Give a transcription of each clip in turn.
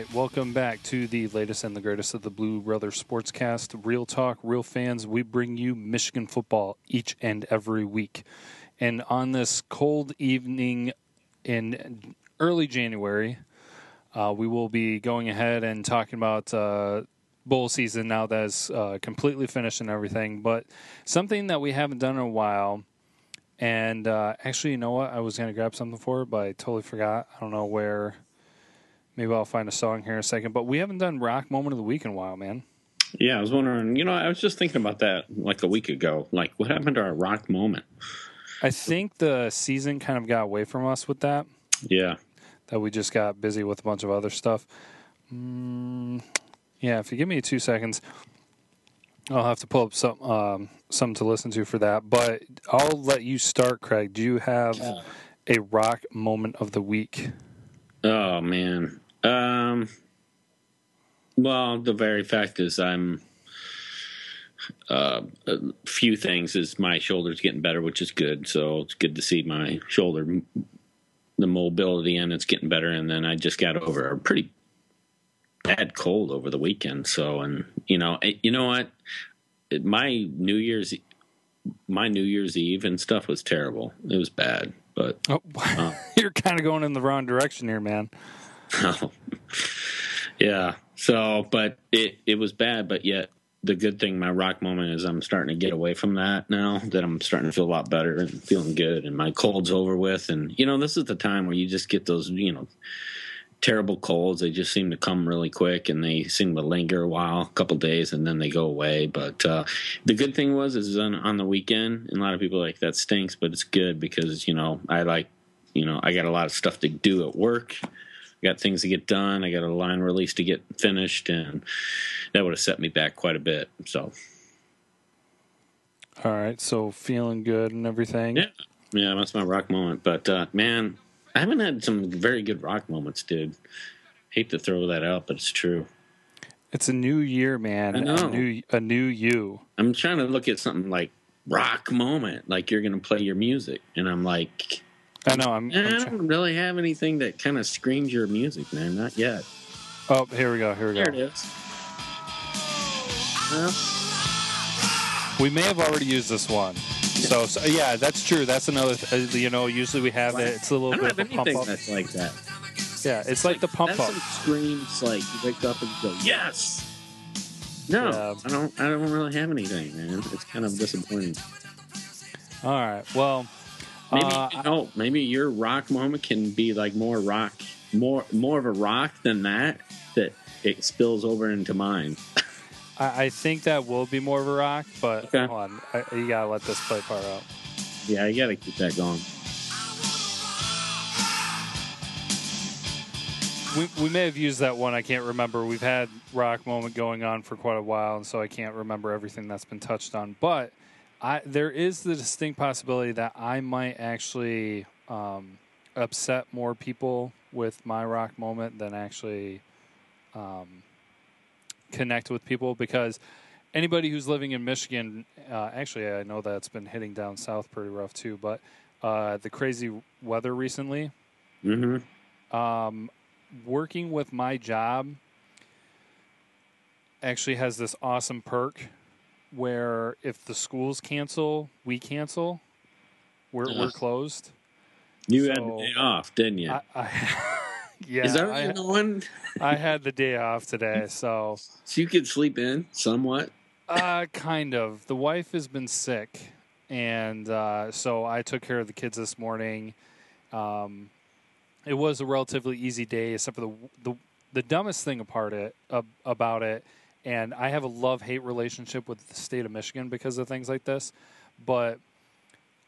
right, welcome back to the latest and the greatest of the Blue Brothers Sportscast. Real talk, real fans. We bring you Michigan football each and every week. And on this cold evening in early January, uh, we will be going ahead and talking about uh, bowl season now that's uh, completely finished and everything. But something that we haven't done in a while. And uh, actually, you know what? I was going to grab something for it, but I totally forgot. I don't know where. Maybe I'll find a song here in a second. But we haven't done Rock Moment of the Week in a while, man. Yeah, I was wondering. You know, I was just thinking about that like a week ago. Like, what happened to our rock moment? I think the season kind of got away from us with that. Yeah, That we just got busy with a bunch of other stuff. Mm, yeah, if you give me two seconds, I'll have to pull up some um, something to listen to for that. But I'll let you start, Craig. Do you have a rock moment of the week? Oh man. Um. Well, the very fact is, I'm. Uh, a few things is my shoulder's getting better, which is good. So it's good to see my shoulder, the mobility, and it's getting better. And then I just got over a pretty bad cold over the weekend. So, and you know, you know what, my New Year's, my New Year's Eve and stuff was terrible. It was bad, but Oh, you're kind of going in the wrong direction here, man. yeah. So, but it it was bad, but yet the good thing, my rock moment is I'm starting to get away from that now. That I'm starting to feel a lot better and feeling good, and my cold's over with. And you know, this is the time where you just get those, you know, terrible colds. They just seem to come really quick, and they seem to linger a while, a couple days, and then they go away. But uh, the good thing was is on, on the weekend, and a lot of people like that stinks, but it's good because you know I like, you know, I got a lot of stuff to do at work. I got things to get done. I got a line release to get finished, and that would have set me back quite a bit. So All right, so feeling good and everything. yeah, yeah, that's my rock moment. But uh, man, I haven't had some very good rock moments, dude. Hate to throw that out, but it's true. It's a new year, man. I know. A new, a new you. I'm trying to look at something like rock moment, like you're going to play your music, and I'm like, I know. I'm. I I'm try- don't really have anything that kind of screams your music, man. Not yet. oh, here we go. Here we There go. it is. Well, We may have already used this one. So, so yeah, that's true. That's another. Th- uh, you know, usually we have it. It's a little bit of a pump anything up. that's like that. Yeah, it's like the pump That's up. screams like you wake up and go yes. No, Yeah. I don't. I don't really have anything, man. It's kind of disappointing. All right. Well, Maybe uh, oh, maybe your rock moment can be like more rock, more more of a rock than that. That it spills over into mine. I, I think that will be more of a rock, but Okay. on. I, you gotta let this play part out. Yeah, you got to keep that going. We, we may have used that one. I can't remember. We've had rock moment going on for quite a while, and so I can't remember everything that's been touched on. But I there is the distinct possibility that I might actually um, upset more people with my rock moment than actually um, connect with people because anybody who's living in Michigan, uh, actually, I know that's been hitting down south pretty rough too. But uh, the crazy weather recently, Mm-hmm. um, working with my job actually has this awesome perk where if the schools cancel, we cancel. We're, we're closed. You had So, the day off, didn't you? I, I, yeah, Is that I, what you're going? I had the day off today, so So you could sleep in somewhat. uh, kind of. The wife has been sick, and uh, so I took care of the kids this morning. Um, it was a relatively easy day, except for the the, the dumbest thing apart it uh, about it. And I have a love hate relationship with the state of Michigan because of things like this. But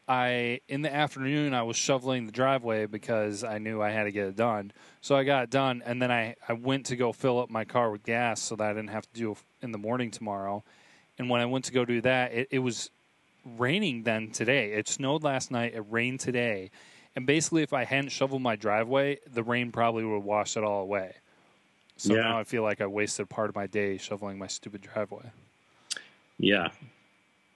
I in the afternoon I was shoveling the driveway because I knew I had to get it done. So I got it done, and then I I went to go fill up my car with gas so that I didn't have to do in the morning tomorrow. And when I went to go do that, it, it was raining then today. It snowed last night. It rained today. And basically, if I hadn't shoveled my driveway, the rain probably would wash it all away. So Yeah. now I feel like I wasted part of my day shoveling my stupid driveway. Yeah.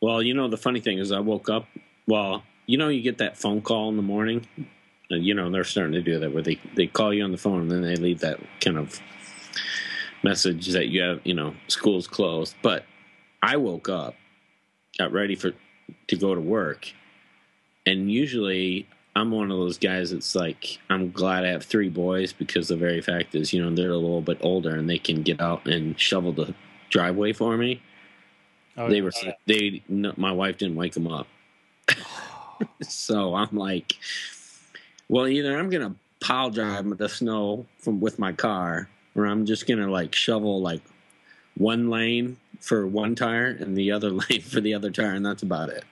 Well, you know, the funny thing is, I woke up. Well, you know, you get that phone call in the morning. And, you know, they're starting to do that where they, they call you on the phone and then they leave that kind of message that you have, you know, school's closed. But I woke up, got ready for to go to work, and usually I'm one of those guys that's like, I'm glad I have three boys because the very fact is, you know, they're a little bit older and they can get out and shovel the driveway for me. Oh, they were they no, my wife didn't wake them up. So i'm like well either i'm gonna pile drive the snow from with my car or i'm just gonna like shovel like one lane for one tire and the other lane for the other tire and that's about it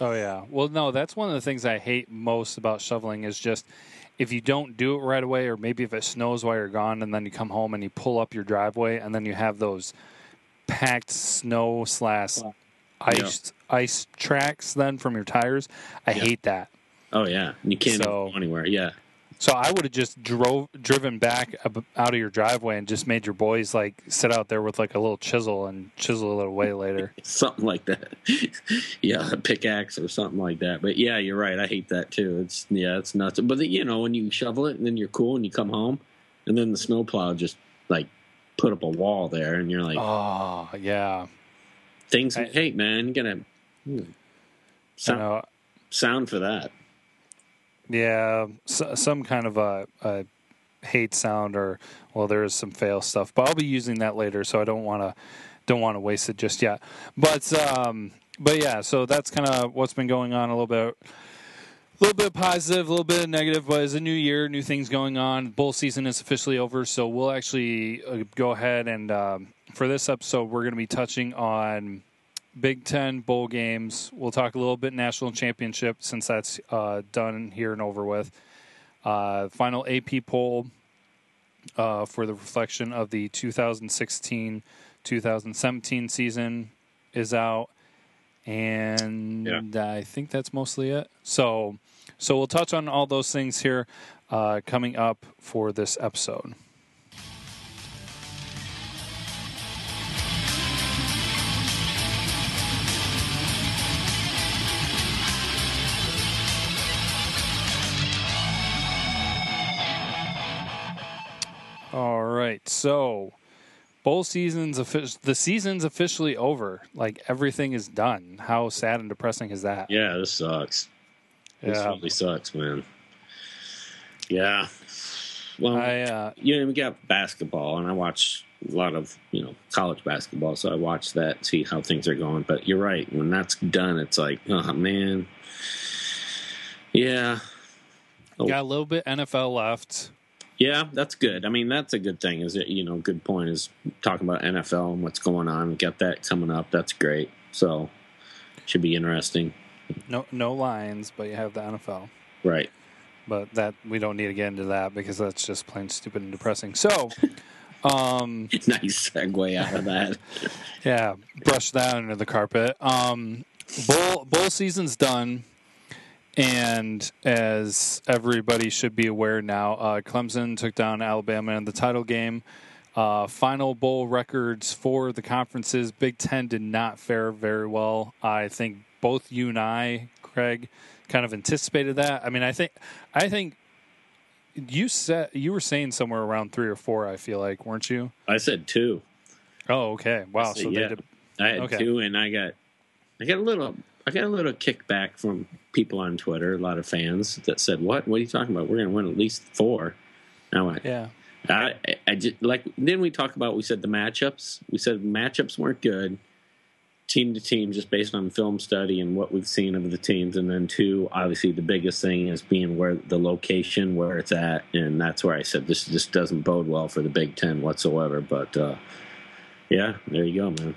Oh yeah. Well, no, that's one of the things I hate most about shoveling is just if you don't do it right away, or maybe if it snows while you're gone, and then you come home and you pull up your driveway, and then you have those packed snow slash ice ice tracks then from your tires. I Yeah. hate that. oh yeah you can't So- go anywhere yeah So I would have just drove driven back ab- out of your driveway and just made your boys like sit out there with like a little chisel and chisel it away later. something like that. Yeah a pickaxe or something like that. But yeah you're right. I hate that too. It's yeah it's nuts. But you know when you shovel it and then you're cool and you come home and then the snowplow just like put up a wall there and you're like Oh yeah. things I- hey man. You gotta hmm, sound, sound for that Yeah, so, some kind of a, a hate sound or well, there is some fail stuff, but I'll be using that later, so I don't want to don't want to waste it just yet. But um, but yeah, so that's kind of what's been going on a little bit. A little bit positive, a little bit negative, but it's a new year, new things going on. Bull season is officially over, so we'll actually uh, go ahead and um, for this episode, we're going to be touching on Big Ten bowl games. We'll talk a little bit national championship since that's uh, done here and over with. Uh, final AP poll uh, for the reflection of the 2016 2017 season is out. And I think that's mostly it. So, so we'll touch on all those things here uh, coming up for this episode. All right, so bowl season's the season's officially over. Like everything is done. How sad and depressing is that? yeah this sucks this really sucks man yeah well I uh, you know, we got basketball, and I watch a lot of you know college basketball, so I watch that, see how things are going. But you're right, when that's done, it's like, oh man, yeah, got a little bit NFL left. Yeah, that's good. I mean, that's a good thing. Is it you know, good point is talking about NFL and what's going on. We got that coming up. That's great. So should be interesting, No, no Lions, but you have the NFL. right? But that we don't need to get into that because that's just plain stupid and depressing. So, um, nice segue out of that. yeah, brush that under the carpet. Um, bowl bowl season's done, and as everybody should be aware now, uh, Clemson took down Alabama in the title game. Uh, final bowl records for the conferences. Big Ten did not fare very well. I think both you and I, Craig, kind of anticipated that. I mean, I think, I think you said you were saying somewhere around three or four. I feel like, weren't you? I said two. Oh, okay. Wow. said So yeah. they did. I had Okay. two, and I got I got a little I got a little kickback from people on Twitter, a lot of fans that said, "What? What are you talking about? We're going to win at least four. And I went, Yeah. I, I just like. Then we talk about we said the matchups. We said matchups weren't good, team to team, just based on film study and what we've seen of the teams. And then two, obviously the biggest thing is being where the location where it's at, and that's where I said this just doesn't bode well for the Big Ten whatsoever. But uh, yeah, there you go, man.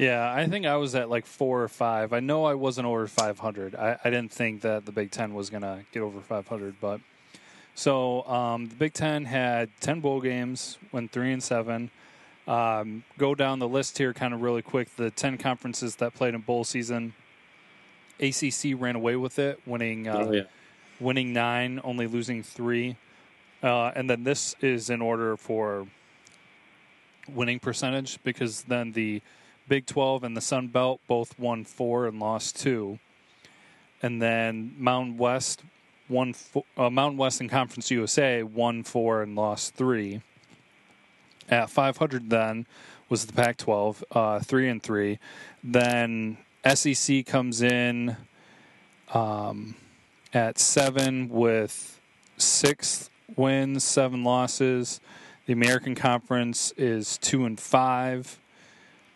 Yeah, I think I was at like four or five. I know I wasn't over 500. I, I didn't think that the Big Ten was going to get over 500, but so um, the Big Ten had 10 bowl games, went three and seven. Um, go down the list here, kind of really quick. The 10 conferences that played in bowl season, ACC ran away with it, winning uh, oh yeah. winning nine, only losing three. Uh, and then this is in order for winning percentage because then the Big 12 and the Sun Belt both won four and lost two. And then Mountain West won fo- uh, Mountain West and Conference USA won four and lost three. at 500 then was the Pac-12, uh, three and three. Then SEC comes in um, at seven with six wins, seven losses. The American Conference is two and five.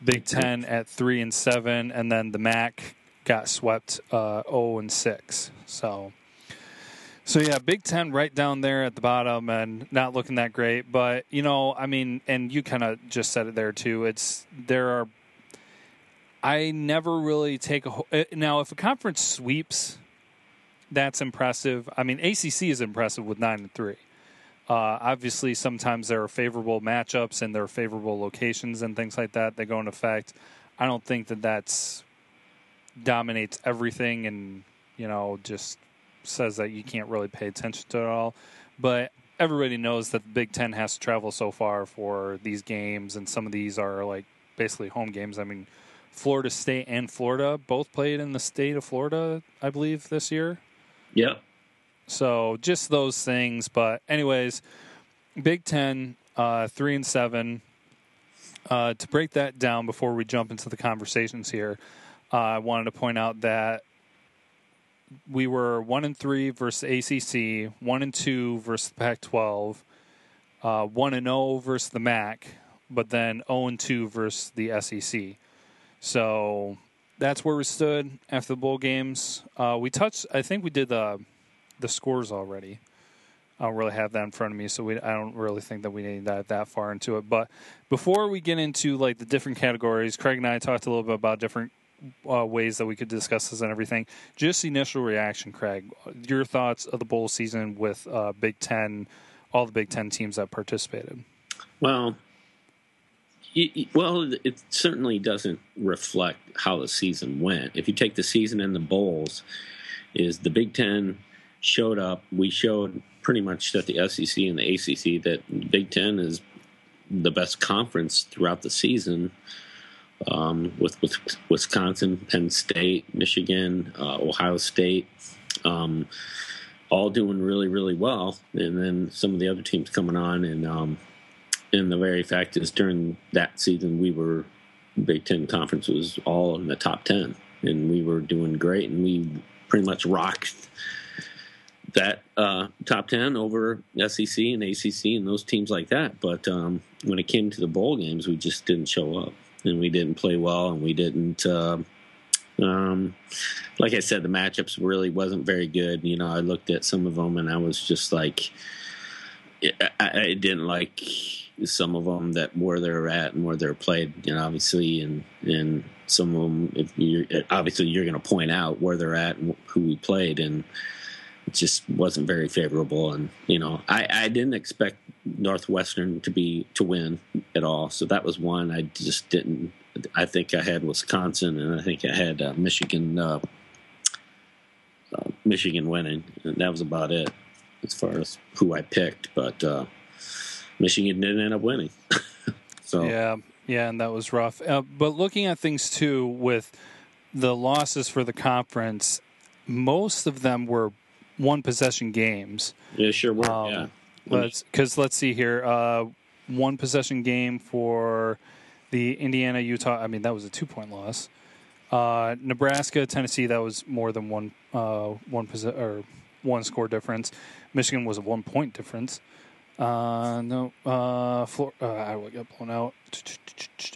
Big Ten at three and seven, and then the MAC got swept uh, zero oh and six. So, so yeah, Big Ten right down there at the bottom, and not looking that great. But you know, I mean, and you kind of just said it there too. It's there are. I never really take a eh, now if a conference sweeps, that's impressive. I mean, ACC is impressive with nine and three. Uh, obviously, sometimes there are favorable matchups and there are favorable locations and things like that that go into effect. I don't think that that's dominates everything and you know just says that you can't really pay attention to it all. But everybody knows that the Big Ten has to travel so far for these games, and some of these are like basically home games. I mean, Florida State and Florida both played in the state of Florida, I believe, this year. Yep. So just those things. But anyways, Big Ten, uh, three and seven. Uh, to break that down before we jump into the conversations here, uh, I wanted to point out that we were one and three versus ACC, one and two versus the Pac-12, uh, one and zero versus the MAC, but then zero oh and two versus the SEC. So that's where we stood after the bowl games. Uh, we touched. I think we did the the scores already. I don't really have that in front of me, so we, I don't really think that we need dive that far into it. But before we get into like the different categories, Craig and I talked a little bit about different uh, ways that we could discuss this and everything. Just initial reaction, Craig. Your thoughts of the bowl season with uh, Big Ten, all the Big Ten teams that participated. Well, well, it certainly doesn't reflect how the season went. If you take the season and the bowls, is the Big Ten showed up. We showed pretty much that the SEC and the ACC that Big Ten is the best conference throughout the season. Um, with, with Wisconsin, Penn State, Michigan, uh, Ohio State, um, all doing really, really well, and then some of the other teams coming on, and um, and the very fact is during that season we were Big Ten conference was all in the top ten, and we were doing great, and we pretty much rocked that uh, top 10 over SEC and ACC and those teams like that. But um, when it came to the bowl games, we just didn't show up and we didn't play well and we didn't. Uh, um, like I said, the matchups really wasn't very good. You know, I looked at some of them and I was just like, I, I didn't like some of them that where they're at and where they're played. You know, obviously, and and some of them, if you obviously you're going to point out where they're at and who we played and just wasn't very favorable. And you know, I, I didn't expect Northwestern to be to win at all. So that was one I just didn't. I think I had Wisconsin, and I think I had uh, Michigan. Uh, uh, Michigan winning, and that was about it as far as who I picked. But uh, Michigan didn't end up winning. so yeah, yeah, and that was rough. Uh, but looking at things too, with the losses for the conference, most of them were one possession games. Yeah, sure were. Um, yeah. Let's because let's see here. Uh, one possession game for the Indiana Utah. I mean, that was a two point loss. Uh, Nebraska Tennessee. That was more than one uh, one posi- or one score difference. Michigan was a one point difference. Uh, no, uh, Flor- uh, I would get blown out.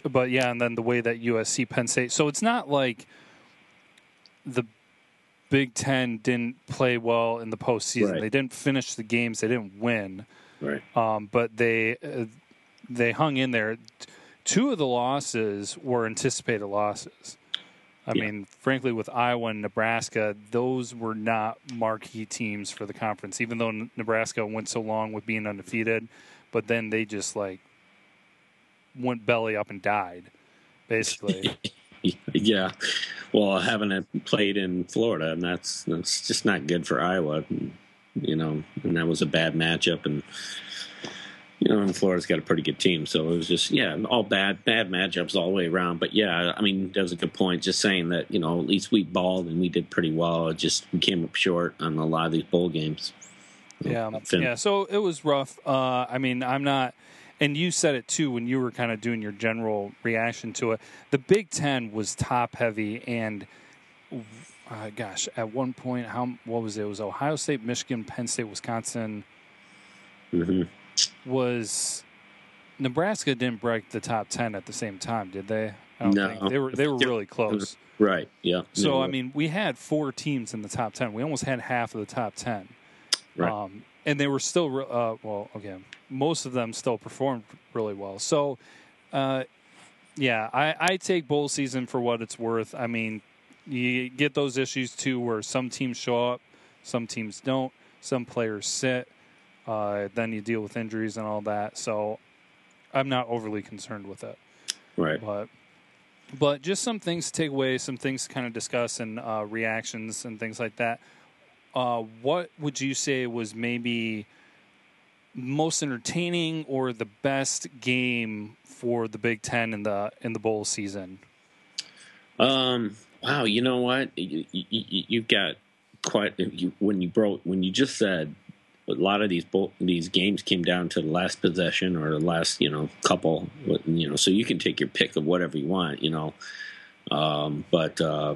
But yeah, and then the way that USC Penn State. So it's not like the Big Ten didn't play well in the postseason. Right. They didn't finish the games. They didn't win. Right. Um, but they uh, they hung in there. Two of the losses were anticipated losses. I yeah. mean, frankly, with Iowa and Nebraska, those were not marquee teams for the conference. Even though Nebraska went so long with being undefeated, but then they just like went belly up and died, basically. yeah. Well, having it played in Florida, and that's that's just not good for Iowa. You know, and that was a bad matchup, and you know, and Florida's got a pretty good team, so it was just yeah, all bad bad matchups all the way around. But yeah, I mean, that was a good point. Just saying that you know, at least we balled and we did pretty well. It just we came up short on a lot of these bowl games. Yeah, yeah. So it was rough. Uh, I mean, I'm not and you said it too when you were kind of doing your general reaction to it. The Big Ten was top heavy, and uh, gosh, at one point, how what was it? It was Ohio State, Michigan, Penn State, Wisconsin. hmm Was Nebraska didn't break the top ten at the same time, did they? I don't No. think they were. They were really close. Right. Yeah. So. I mean, we had four teams in the top ten. We almost had half of the top ten, Right. um, and they were still re- uh, well. Okay, most of them still performed really well. So, uh, yeah, I, I take bowl season for what it's worth. I mean, you get those issues too, where some teams show up, some teams don't, some players sit. Uh, then you deal with injuries and all that. So, I'm not overly concerned with it right. but but just some things to take away, some things to kind of discuss, and uh, reactions and things like that. Uh, what would you say was maybe most entertaining or the best game for the Big Ten in the in the bowl season? Um. Wow. You know what? You, you, you've got quite. You, when you broke, when you just said a lot of these bo- these games came down to the last possession or the last you know couple. You know, so you can take your pick of whatever you want. You know, um, but uh,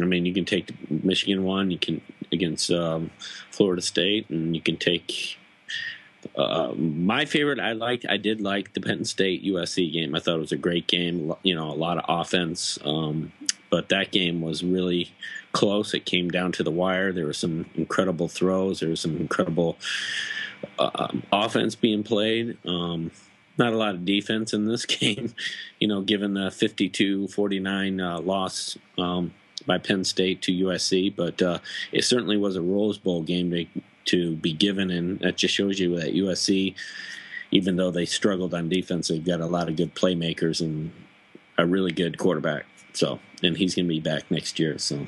I mean, you can take the Michigan one. You can against um, Florida State, and you can take. Uh, my favorite, I liked, I did like the Penn State USC game. I thought it was a great game. You know, a lot of offense, um, but that game was really close. It came down to the wire. There were some incredible throws. There was some incredible uh, um, offense being played. Um, not a lot of defense in this game, you know, given the 52 49 uh, loss um, by Penn State to USC. But uh, it certainly was a Rose Bowl game to, to be given, and that just shows you that USC, even though they struggled on defense, they've got a lot of good playmakers and a really good quarterback. So, and he's going to be back next year. So,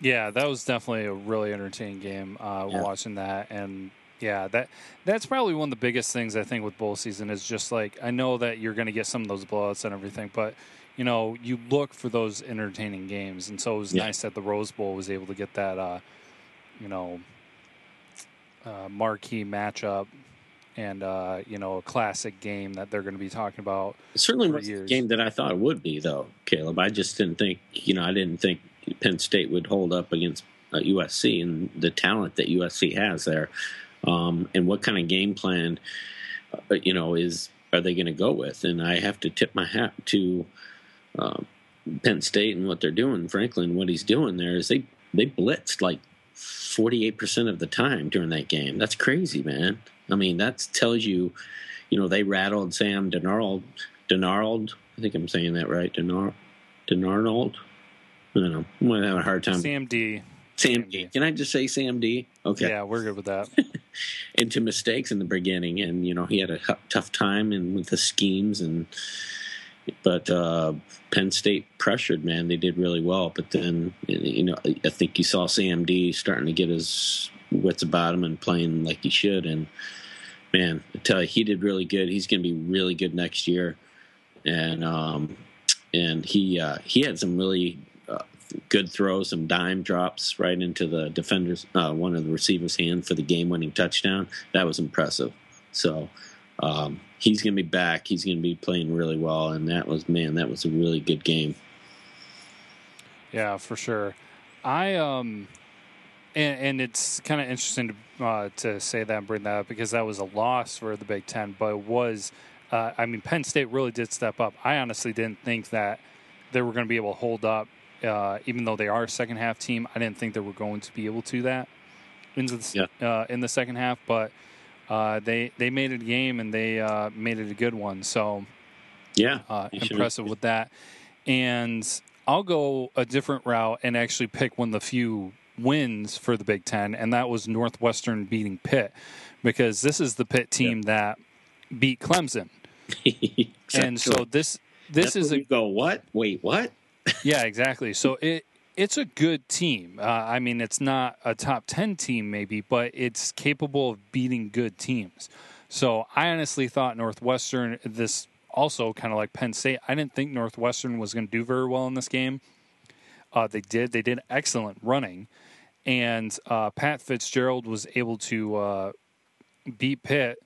Yeah, that was definitely a really entertaining game. Uh, Yeah. Watching that, and yeah, that that's probably one of the biggest things I think with bowl season is just like I know that you're going to get some of those blowouts and everything, but you know you look for those entertaining games, and so it was Yeah. nice that the Rose Bowl was able to get that, uh, you know, uh, marquee matchup and uh, you know a classic game that they're going to be talking about. it certainly was years. game that I thought it would be, though, Caleb. I just didn't think, you know, I didn't think Penn State would hold up against uh, USC and the talent that USC has there. Um, and what kind of game plan, uh, you know, is are they going to go with? And I have to tip my hat to uh, Penn State and what they're doing. Franklin, what he's doing there is they they blitzed like forty eight percent of the time during that game. That's crazy, man. I mean, that tells you, you know, they rattled Sam Denarld. Denarld, I think I'm saying that right. Denar, Denarnold. I don't know. I'm have a hard time. Sam D. Sam Sam D. D. Can I just say Sam D? Okay. Yeah, we're good with that. Into mistakes in the beginning, and you know he had a tough time and with the schemes and. But uh, Penn State pressured, man. They did really well. But then, you know, I think you saw Sam D starting to get his wits about him and playing like he should. And man, I tell you, he did really good. He's going to be really good next year. And um, and he uh, he had some really uh, good throws, some dime drops right into the defender's uh, one of the receivers' hand for the game-winning touchdown. That was impressive. So um, he's going to be back. He's going to be playing really well, and that was man, that was a really good game. Yeah, for sure. I um, and, and it's kind of interesting to uh, to say that and bring that up because that was a loss for the Big Ten, but it was. Uh, I mean, Penn State really did step up. I honestly didn't think that they were going to be able to hold up, uh, even though they are a second half team. I didn't think they were going to be able to that in the uh, in the second half, but uh, they they made it a game and they uh, made it a good one. So Yeah, uh, impressive with that. And I'll go a different route and actually pick one of the few wins for the Big Ten, and that was Northwestern beating Pitt, because this is the Pitt team that beat Clemson, and so this this That's is a go. What? Wait, what? yeah exactly. So it it's a good team. Uh, I mean, it's not a top ten team maybe, but it's capable of beating good teams. So I honestly thought Northwestern this also kind of like Penn State. I didn't think Northwestern was going to do very well in this game. Uh, they did. They did excellent running, and uh, Pat Fitzgerald was able to uh, beat Pitt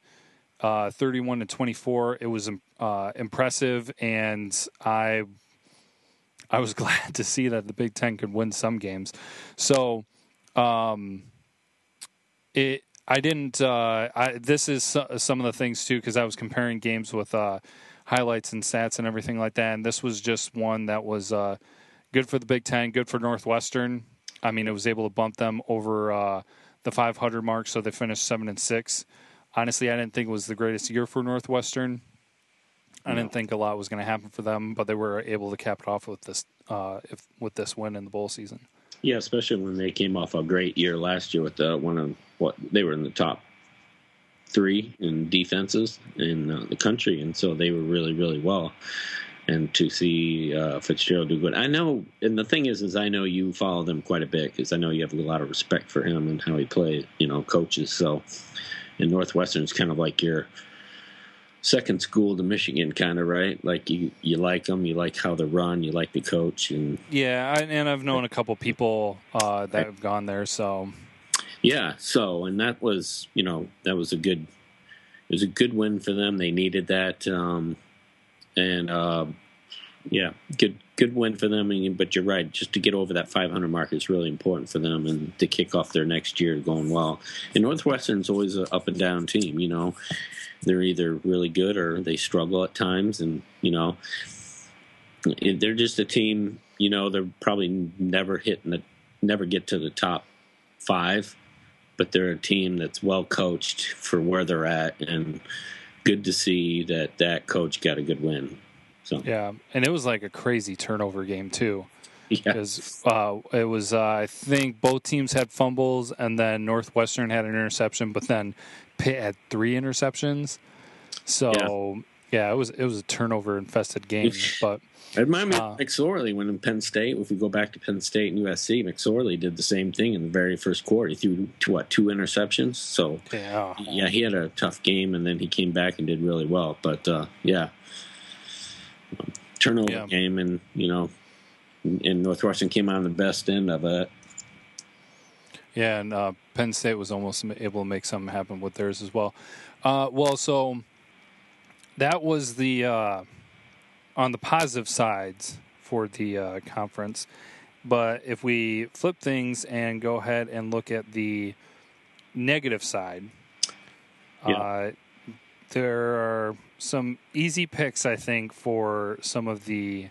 uh, 31 to 24. It was uh, impressive, and I I was glad to see that the Big Ten could win some games. So, um, it I didn't. Uh, I, this is some of the things too because I was comparing games with uh, highlights and stats and everything like that, and this was just one that was uh, good for the Big Ten, good for Northwestern. I mean, it was able to bump them over uh, the 500 mark, so they finished seven and six. Honestly, I didn't think it was the greatest year for Northwestern. I didn't think a lot was going to happen for them, but they were able to cap it off with this uh, if, with this win in the bowl season. Yeah, especially when they came off a great year last year with the one of what they were in the top three in defenses in uh, the country, and so they were really really well. And to see uh, Fitzgerald do good, I know. And the thing is, is I know you follow them quite a bit because I know you have a lot of respect for him and how he plays, you know, coaches. So, and Northwestern is kind of like your second school to Michigan, kind of right. Like you, you like them, you like how they run, you like the coach, and yeah. I, and I've known a couple people uh, that have gone there, so yeah. So, and that was, you know, that was a good, it was a good win for them. They needed that, um, and uh, yeah, good, good win for them. And, but you're right, just to get over that 500 mark is really important for them, and to kick off their next year going well. And Northwestern's always an up and down team, you know they're either really good or they struggle at times, and you know they're just a team. You know they're probably never hitting the never get to the top five, but they're a team that's well coached for where they're at, and good to see that that coach got a good win. So yeah, and it was like a crazy turnover game too. Because yeah. uh, it was, uh, I think both teams had fumbles, and then Northwestern had an interception, but then Pitt had three interceptions. So yeah, yeah it was it was a turnover infested game. But it reminded me uh, McSorley when in Penn State. If we go back to Penn State and USC, McSorley did the same thing in the very first quarter. He threw two, what two interceptions. So yeah, yeah, he had a tough game, and then he came back and did really well. But uh, yeah, turnover yeah. game, and you know, and Northwestern came out on the best end of it. Yeah, and uh, Penn State was almost able to make something happen with theirs as well. Uh, well, so that was the uh, on the positive sides for the uh, conference. But if we flip things and go ahead and look at the negative side, yeah. Uh, there are some easy picks, I think, for some of the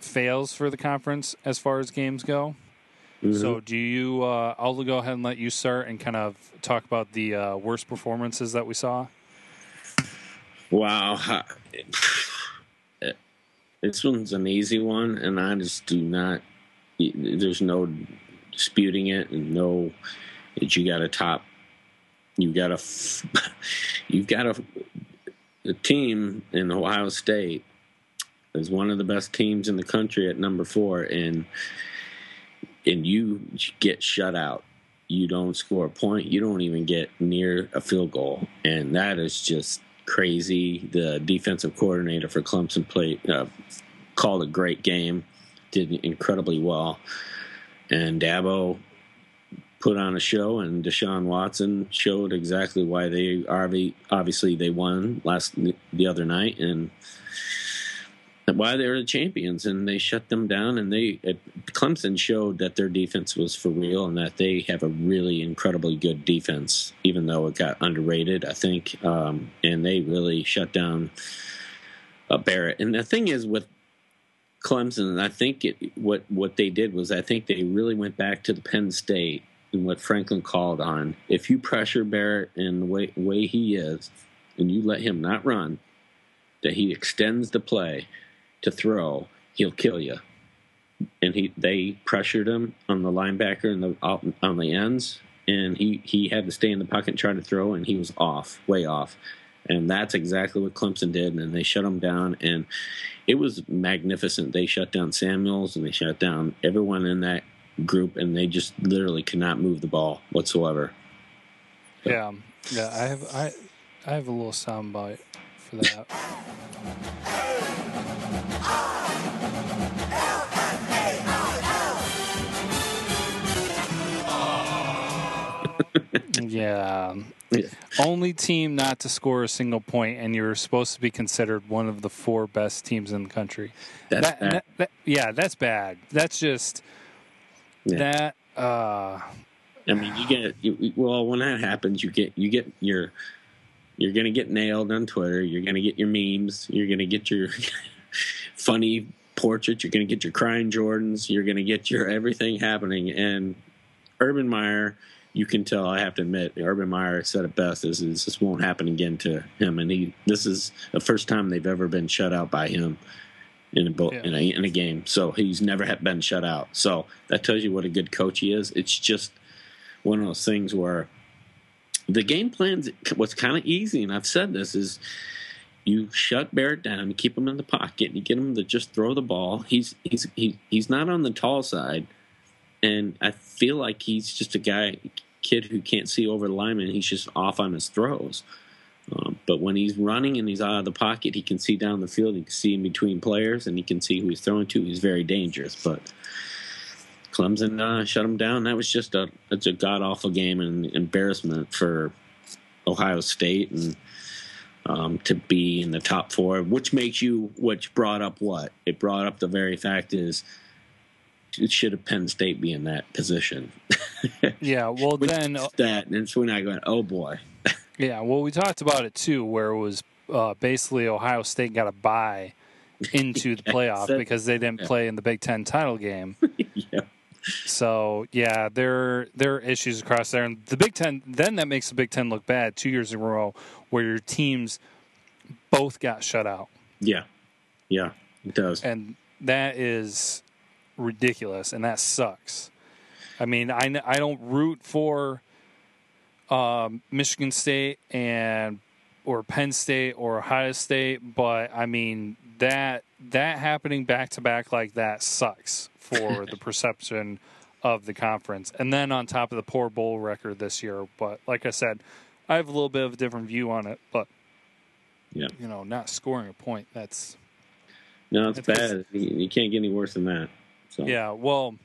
fails for the conference as far as games go. Mm-hmm. So, do you? Uh, I'll go ahead and let you start and kind of talk about the uh, worst performances that we saw. Wow, this one's an easy one, and I just do not. There's no disputing it, and no that you got a top. You got a. You've got a, a team in Ohio State is one of the best teams in the country at number four, and and you get shut out. You don't score a point. You don't even get near a field goal, and that is just crazy. The defensive coordinator for Clemson played uh, called a great game, did incredibly well, and Dabo put on a show, and Deshaun Watson showed exactly why they obviously they won last the other night, and why they were the champions, and they shut them down. And they Clemson showed that their defense was for real, and that they have a really incredibly good defense, even though it got underrated, I think. Um, and they really shut down uh, Barrett. And the thing is with Clemson, I think it, what what they did was I think they really went back to the Penn State and what Franklin called on. If you pressure Barrett in the way way he is, and you let him not run, that he extends the play to throw, he'll kill you. And he they pressured him on the linebacker and the on the ends, and he he had to stay in the pocket and try to throw, and he was off, way off. And that's exactly what Clemson did, and they shut him down, and it was magnificent. They shut down Samuels, and they shut down everyone in that group, and they just literally cannot move the ball whatsoever. So. Yeah, yeah. I have I I have a little soundbite for that. yeah. Yeah. Only team not to score a single point, and you're supposed to be considered one of the four best teams in the country. That's That- bad. that- that- yeah, that's bad. That's just Yeah. that. Uh, I mean, you get you, well when that happens, you get you get your you're gonna get nailed on Twitter. You're gonna get your memes. You're gonna get your funny portraits. You're gonna get your crying Jordans. You're gonna get your everything happening. And Urban Meyer, you can tell. I have to admit, Urban Meyer said it best: "This is this won't happen again to him." And he this is the first time they've ever been shut out by him in a, bo- Yeah. in a in a game. So he's never had been shut out. So that tells you what a good coach he is. It's just one of those things where the game plan's what's kind of easy, and I've said this is you shut Barrett down, you keep him in the pocket, and you get him to just throw the ball. He's he's he, he's not on the tall side, and I feel like he's just a guy kid who can't see over the lineman. He's just off on his throws. Um, but when he's running and he's out of the pocket, he can see down the field. He can see in between players, and he can see who he's throwing to. He's very dangerous. But Clemson uh, shut him down. That was just a a god awful game and embarrassment for Ohio State and um, to be in the top four, which makes you which brought up what it brought up the very fact is it should have Penn State be in that position. yeah. Well, then is that and it's when I go, oh boy, Yeah, well, we talked about it too, where it was uh, basically Ohio State got a bye into the playoff because they didn't yeah. play in the Big Ten title game. yeah, So yeah, there there are issues across there, and the Big Ten. Then that makes the Big Ten look bad two years in a row, where your teams both got shut out, yeah, yeah, it does. and that is ridiculous, and that sucks. I mean, I I don't root for um, Michigan State and or Penn State or Ohio State, but I mean that that happening back to back like that sucks for the perception of the conference. And then on top of the poor bowl record this year, but like I said, I have a little bit of a different view on it, but Yeah. you know, not scoring a point that's No, it's It's- bad. You, you can't get any worse than that. So Yeah, well,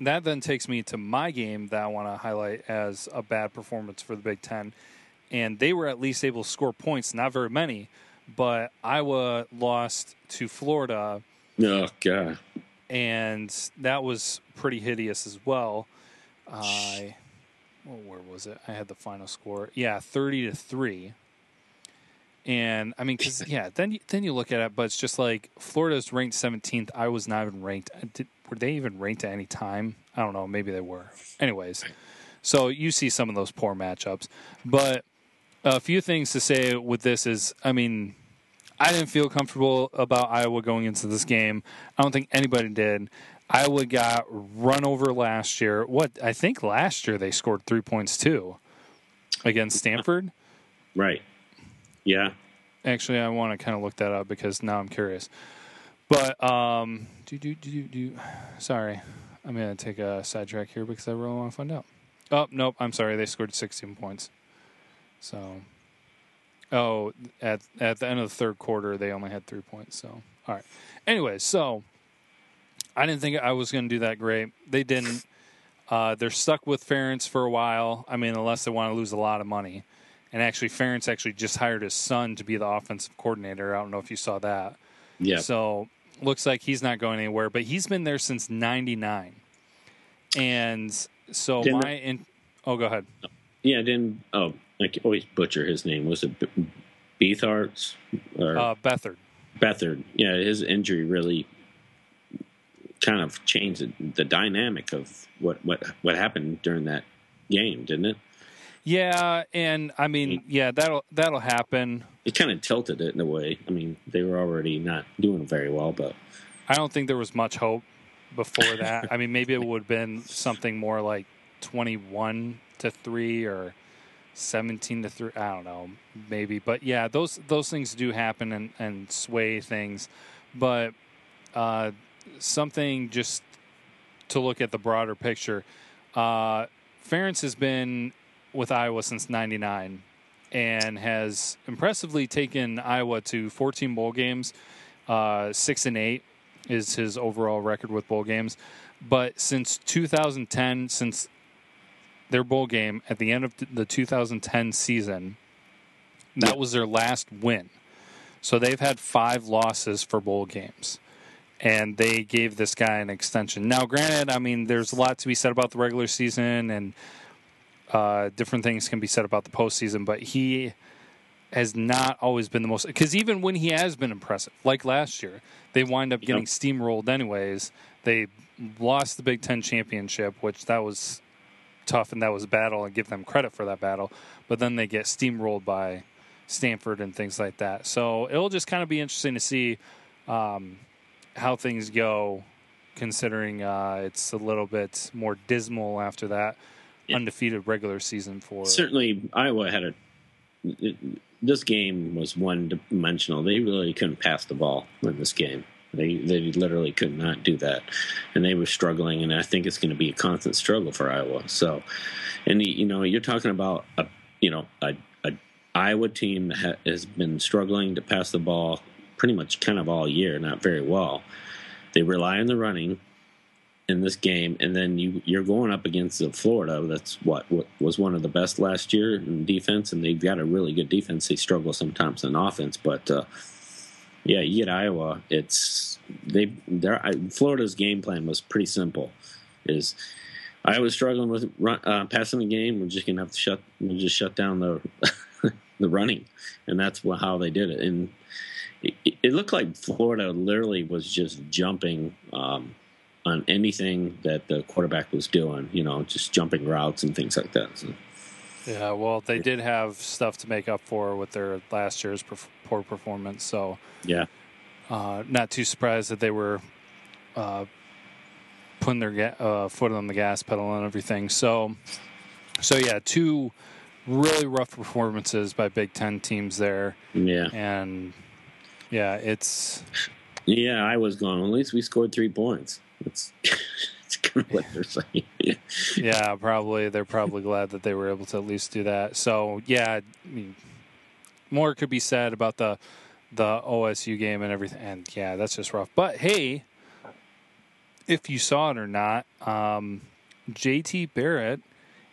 that then takes me to my game that I want to highlight as a bad performance for the Big Ten. And they were at least able to score points, not very many, but Iowa lost to Florida, Oh god. and that was pretty hideous as well. I, well, where was it? I had the final score. Yeah, thirty to three. And I mean, because yeah, then you, then you look at it, but it's just like Florida's ranked seventeenth. I was not even ranked. Did, were they even ranked at any time? I don't know. Maybe they were. Anyways, so you see some of those poor matchups, but a few things to say with this is, I mean, I didn't feel comfortable about Iowa going into this game. I don't think anybody did. Iowa got run over last year. What I think last year they scored three points too against Stanford. Right. Yeah. Actually, I want to kind of look that up because now I'm curious. But um, do do do do. Sorry, I'm gonna take a sidetrack here because I really want to find out. Oh nope, I'm sorry. They scored 16 points. So, oh, at at the end of the third quarter, they only had three points. So, all right. Anyway, so I didn't think I was to do that great. They didn't. Uh, they're stuck with Ferentz for a while. I mean, unless they want to lose a lot of money. And actually, Ferentz actually just hired his son to be the offensive coordinator. I don't know if you saw that. Yeah. So looks like he's not going anywhere, but he's been there since '99. And so Didn't- my in, oh, go ahead. Yeah. Didn't oh I always butcher his name. Was it B- Beatharts or Uh, Beathard. Beathard? Yeah. His injury really kind of changed the, the dynamic of what what what happened during that game, didn't it? Yeah, and I mean, yeah, that'll that'll happen. It kind of tilted it in a way. I mean, they were already not doing very well, but I don't think there was much hope before that. I mean, maybe it would have been something more like twenty-one to three or seventeen to three. I don't know, maybe. But yeah, those those things do happen and, and sway things. But uh, something just to look at the broader picture. Uh, Ferentz has been with Iowa since '99 and has impressively taken Iowa to 14 bowl games, uh, six and eight is his overall record with bowl games. But since 2010, since their bowl game at the end of the 2010 season. That was their last win. So they've had five losses for bowl games. And they gave this guy an extension. Now, granted, I mean, there's a lot to be said about the regular season, and uh, different things can be said about the postseason, but he has not always been the most. Because even when he has been impressive, like last year, they wind up getting Yep. steamrolled anyways. They lost the Big Ten championship, which that was tough and that was a battle, and give them credit for that battle. But then they get steamrolled by Stanford and things like that. So it'll just kind of be interesting to see um, how things go, considering uh, it's a little bit more dismal after that Yeah. undefeated regular season for. Certainly, Iowa had a. This game was one dimensional. They really couldn't pass the ball in this game. They they literally could not do that, and they were struggling. And I think it's going to be a constant struggle for Iowa. So, and you know, you're talking about a you know a, a Iowa team that ha- has been struggling to pass the ball pretty much kind of all year, not very well. They rely on the running in this game, and then you you're going up against the Florida. That's what, what was one of the best last year in defense, and they've got a really good defense. They struggle sometimes in offense, but uh, yeah, you get Iowa. It's they their Florida's game plan was pretty simple. Is I was struggling with run, uh, passing the game. We're just gonna have to shut we'll just shut down the the running, and that's how they did it. And it, it looked like Florida literally was just jumping. Um, on anything that the quarterback was doing, you know, just jumping routes and things like that. So, Yeah, well, they did have stuff to make up for with their last year's perf- poor performance, so yeah, uh, not too surprised that they were uh, putting their ga- uh, foot on the gas pedal and everything. So, so yeah, two really rough performances by Big Ten teams there, yeah, and yeah, it's yeah. I was going. At least we scored three points. It's it's kind of what they're saying. yeah, probably they're probably glad that they were able to at least do that. So yeah, I mean, more could be said about the the OSU game and everything. And yeah, that's just rough. But hey, if you saw it or not, um, JT Barrett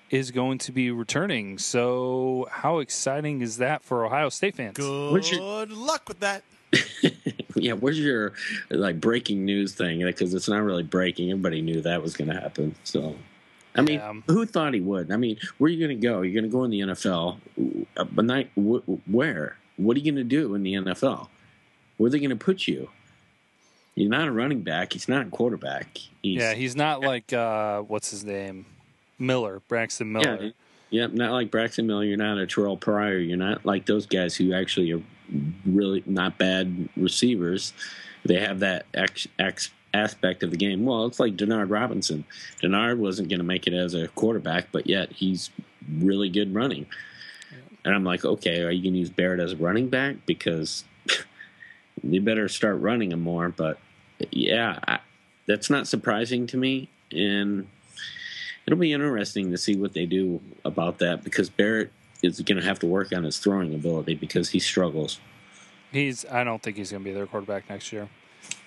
is going to be returning. So how exciting is that for Ohio State fans? Good What's luck with that. yeah, where's your like breaking news thing? Because it's not really breaking. Everybody knew that was going to happen. So, I mean, Yeah. who thought he would? I mean, where are you going to go? You're going to go in the NFL, uh, but not wh- where? What are you going to do in the NFL? Where are they going to put you? You're not a running back. He's not a quarterback. He's, Yeah, he's not like uh, what's his name, Miller, Braxton Miller. Yeah, yeah, not like Braxton Miller. You're not a Terrelle Pryor. You're not like those guys who actually are really not bad receivers. They have that ex, ex, aspect of the game. Well, it's like Denard Robinson. Denard wasn't going to make it as a quarterback, but yet he's really good running. And I'm like, okay, are you going to use Barrett as a running back? Because you better start running him more. But yeah, I, that's not surprising to me. And it'll be interesting to see what they do about that because Barrett is going to have to work on his throwing ability because he struggles. He's. I don't think he's going to be their quarterback next year.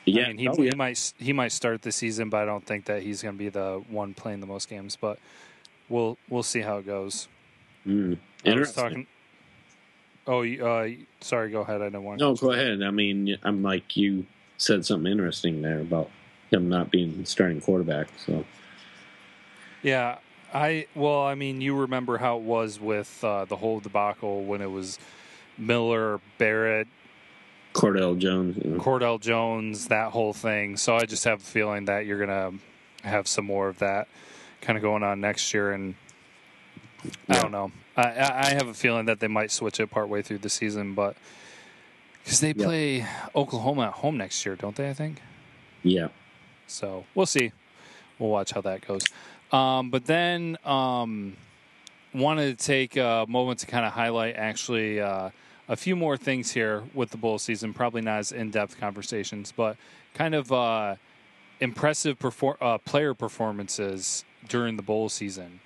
Yeah, I mean, he, oh, yeah. he might he might start the season, but I don't think that he's going to be the one playing the most games. But we'll we'll see how it goes. Mm. I was Interesting. talking. Oh, uh, sorry. Go ahead. I don't want. No, go ahead. I mean, I'm like you said something interesting there about him not being starting quarterback. So Yeah, I well, I mean, you remember how it was with uh, the whole debacle when it was Miller, Barrett, Cardale Jones. Cardale Jones, that whole thing. So I just have a feeling that you're gonna have some more of that kind of going on next year, and I don't know. I, I have a feeling that they might switch it partway through the season, but because they Yeah. play Oklahoma at home next year, don't they? I think. yeah, So we'll see. We'll watch how that goes. Um, but then um, wanted to take a moment to kind of highlight actually uh, a few more things here with the bowl season. Probably not as in depth conversations, but kind of uh, impressive uh, player performances during the bowl season.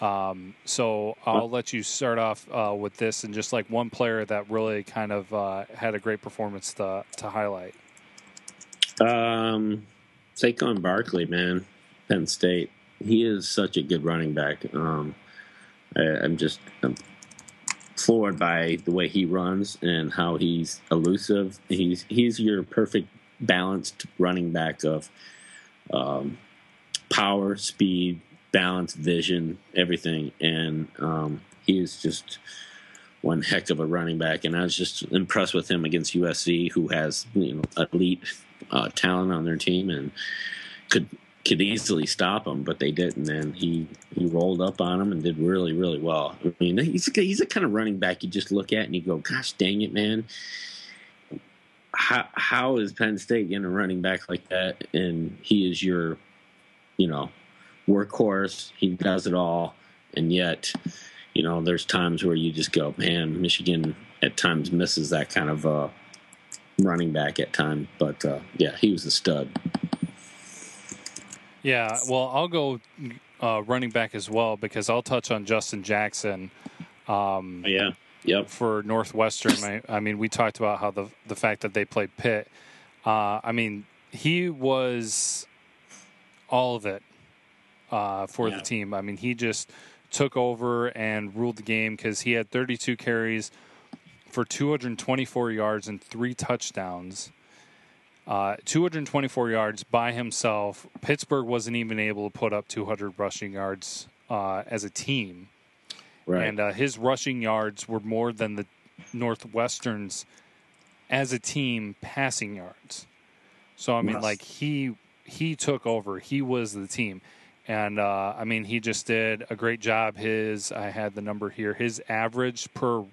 Um, so I'll let you start off uh, with this and just like one player that really kind of uh, had a great performance to, to highlight. Um, Saquon Barkley, man, Penn State. he is such a good running back. Um, I, I'm just I'm floored by the way he runs and how he's elusive. He's he's your perfect balanced running back of um, power, speed, balance, vision, everything, and um, he is just one heck of a running back. And I was just impressed with him against USC, who has you know elite uh, talent on their team and could could easily stop him, but they didn't. And he he rolled up on him and did really really well. I mean, he's a, he's a kind of running back you just look at and you go, "Gosh, dang it, man." How how is Penn State getting a running back like that? And he is your, you know, workhorse. He does it all, and yet, you know, there's times where you just go, man, Michigan at times misses that kind of uh, running back at times. But uh, yeah, he was a stud. Yeah, well, I'll go uh, running back as well because I'll touch on Justin Jackson. Um, yeah. Yep. For Northwestern, I, I, mean, we talked about how the the fact that they played Pitt. Uh, I mean, he was all of it uh, for yeah. the team. I mean, he just took over and ruled the game because he had 32 carries for 224 yards and three touchdowns. Uh, 224 yards by himself. Pittsburgh wasn't even able to put up 200 rushing yards uh, as a team. Right. And uh, his rushing yards were more than the Northwestern's as a team passing yards. So I mean, yes. like he he took over. He was the team. And uh, I mean, he just did a great job. His, I had the number here, his average per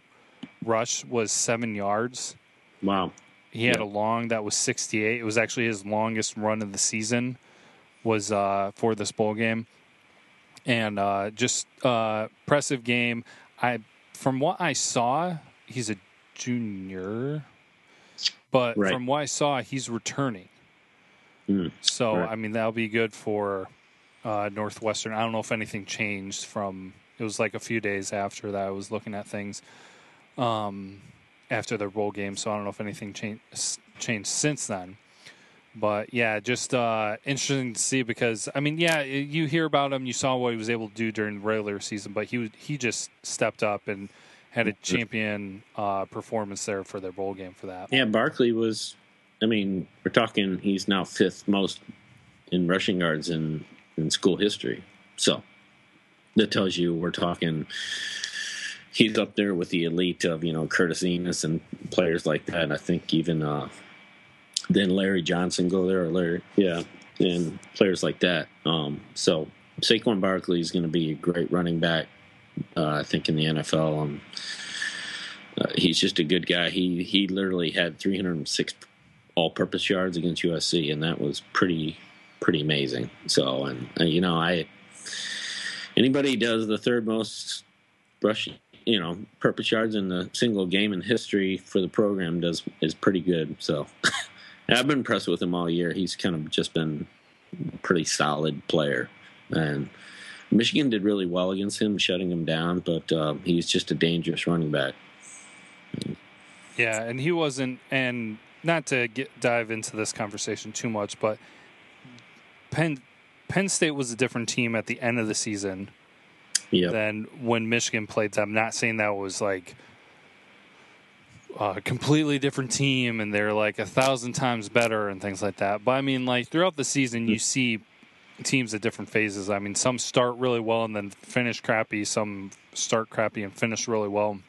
rush was seven yards. Wow. He had a long that was 68. It was actually his longest run of the season was uh, for this bowl game. And uh, just uh, impressive game. I from what I saw, he's a junior, but right. from what I saw, he's returning. Mm, so right. I mean that'll be good for uh, Northwestern. I don't know if anything changed from. It was like a few days after that I was looking at things um, after their bowl game, so I don't know if anything changed changed since then. But yeah, just uh, interesting to see because I mean, yeah, you hear about him, you saw what he was able to do during the regular season, but he he just stepped up and had a champion uh, performance there for their bowl game for that. Yeah, Barkley was. I mean, we're talking. He's now fifth most in rushing yards in in school history. So that tells you we're talking. He's up there with the elite of you know Curtis Enis and players like that. I think even uh, then Larry Johnson go there or Larry, yeah, and players like that. Um, so Saquon Barkley is going to be a great running back. Uh, I think in the NFL. Um, uh, he's just a good guy. He he literally had 306 all-purpose yards against USC, and that was pretty pretty amazing. So, and uh, you know, I anybody does the third most rush, you know, purpose yards in the single game in history for the program does is pretty good. So, I've been impressed with him all year. He's kind of just been a pretty solid player, and Michigan did really well against him, shutting him down. But uh, he's just a dangerous running back. Yeah, and he wasn't, and not to get dive into this conversation too much, but Penn Penn State was a different team at the end of the season yep. than when Michigan played them. Not saying that was like a completely different team and they're like a thousand times better and things like that. But I mean, like throughout the season, you mm. see teams at different phases. I mean, some start really well and then finish crappy. Some start crappy and finish really well.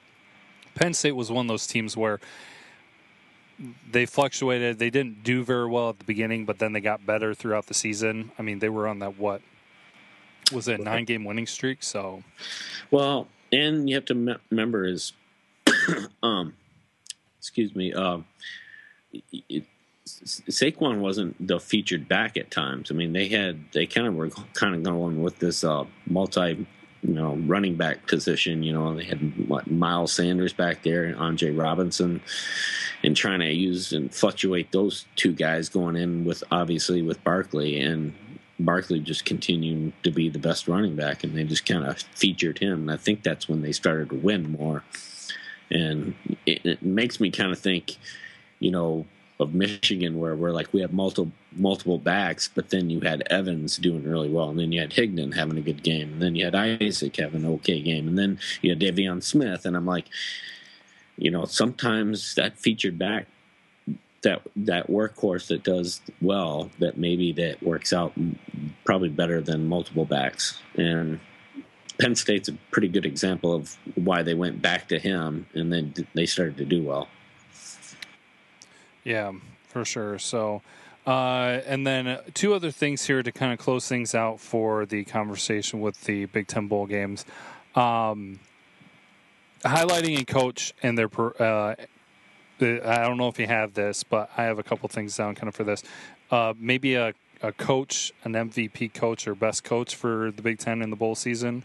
Penn State was one of those teams where they fluctuated. They didn't do very well at the beginning, but then they got better throughout the season. I mean, they were on that what was it nine game winning streak? So, well, and you have to me- remember is, um, excuse me, uh, it, Saquon wasn't the featured back at times. I mean, they had they kind of were kind of going with this uh, multi you know, running back position. You know, they had what Miles Sanders back there and Andre Robinson, and trying to use and fluctuate those two guys going in with obviously with Barkley and Barkley just continued to be the best running back, and they just kind of featured him. And I think that's when they started to win more. And it, it makes me kind of think, you know, of Michigan, where we're like we have multiple multiple backs, but then you had Evans doing really well, and then you had Higdon having a good game, and then you had Isaac having an okay game, and then you had De'Veon Smith, and I'm like, you know, sometimes that featured back that that workhorse that does well that maybe that works out probably better than multiple backs and Penn State's a pretty good example of why they went back to him and then they started to do well. Yeah, for sure. So, uh, and then two other things here to kind of close things out for the conversation with the Big Ten Bowl games. Um, highlighting a coach and their uh, I don't know if you have this, but I have a couple things down kind of for this. Uh, maybe a, a coach, an MVP coach or best coach for the Big Ten in the bowl season,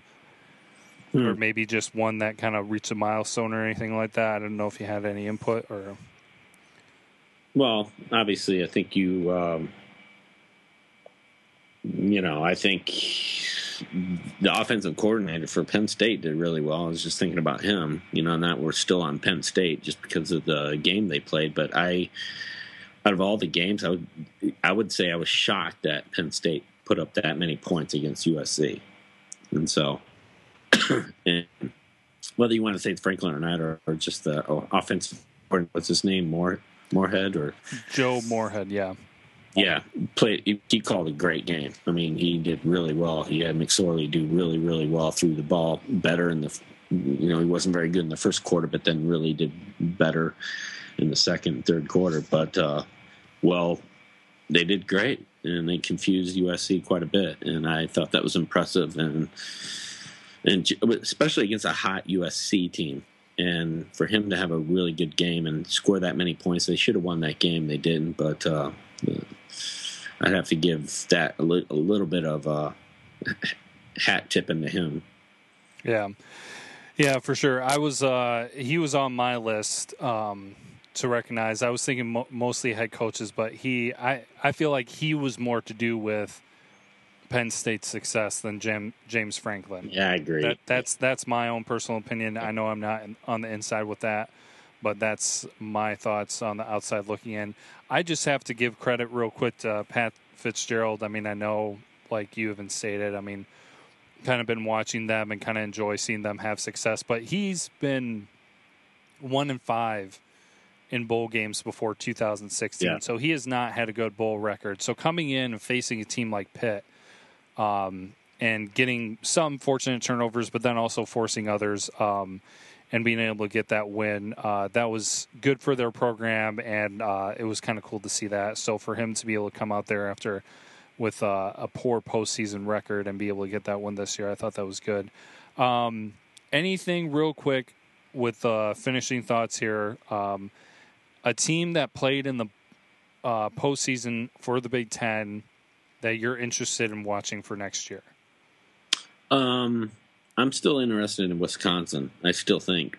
hmm. or maybe just one that kind of reached a milestone or anything like that. I don't know if you had any input or. Well, obviously, I think you, um, you know, I think the offensive coordinator for Penn State did really well. I was just thinking about him, you know, and that we're still on Penn State just because of the game they played. But I, out of all the games, I would I would say I was shocked that Penn State put up that many points against USC, and so, and whether you want to say it's Franklin or not, or, or just the oh, offensive, what's his name, Moore Moorhead or Joe Moorhead, yeah yeah. He called a great game. I mean, he did really well. He had McSorley do really, really well through the ball, better in the. You know, he wasn't very good in the first quarter, but then really did better in the second third quarter. But uh, well, they did great, and they confused USC quite a bit, and I thought that was impressive, and and especially against a hot USC team. And for him to have a really good game and score that many points, they should have won that game. They didn't, but uh, I'd have to give that a, li- a little bit of a hat tipping to him. Yeah, yeah, for sure. I was uh, he was on my list um, to recognize. I was thinking mo- mostly head coaches, but he I I feel like he was more to do with Penn State's success than Jam- James Franklin. Yeah, I agree. That, that's that's my own personal opinion. I know I'm not in, on the inside with that, but that's my thoughts on the outside looking in. I just have to give credit real quick to Pat Fitzgerald. I mean, I know, like you even stated, I mean, kind of been watching them and kind of enjoy seeing them have success, but he's been one in five in bowl games before 2016. Yeah. So he has not had a good bowl record. So coming in and facing a team like Pitt, um, and getting some fortunate turnovers, but then also forcing others. Um, and being able to get that win. Uh, that was good for their program, and uh, it was kind of cool to see that. So for him to be able to come out there after with uh, a poor postseason record and be able to get that win this year, I thought that was good. Um, anything real quick with uh, finishing thoughts here? Um, a team that played in the uh, postseason for the Big Ten that you're interested in watching for next year. Um, I'm still interested in Wisconsin. I still think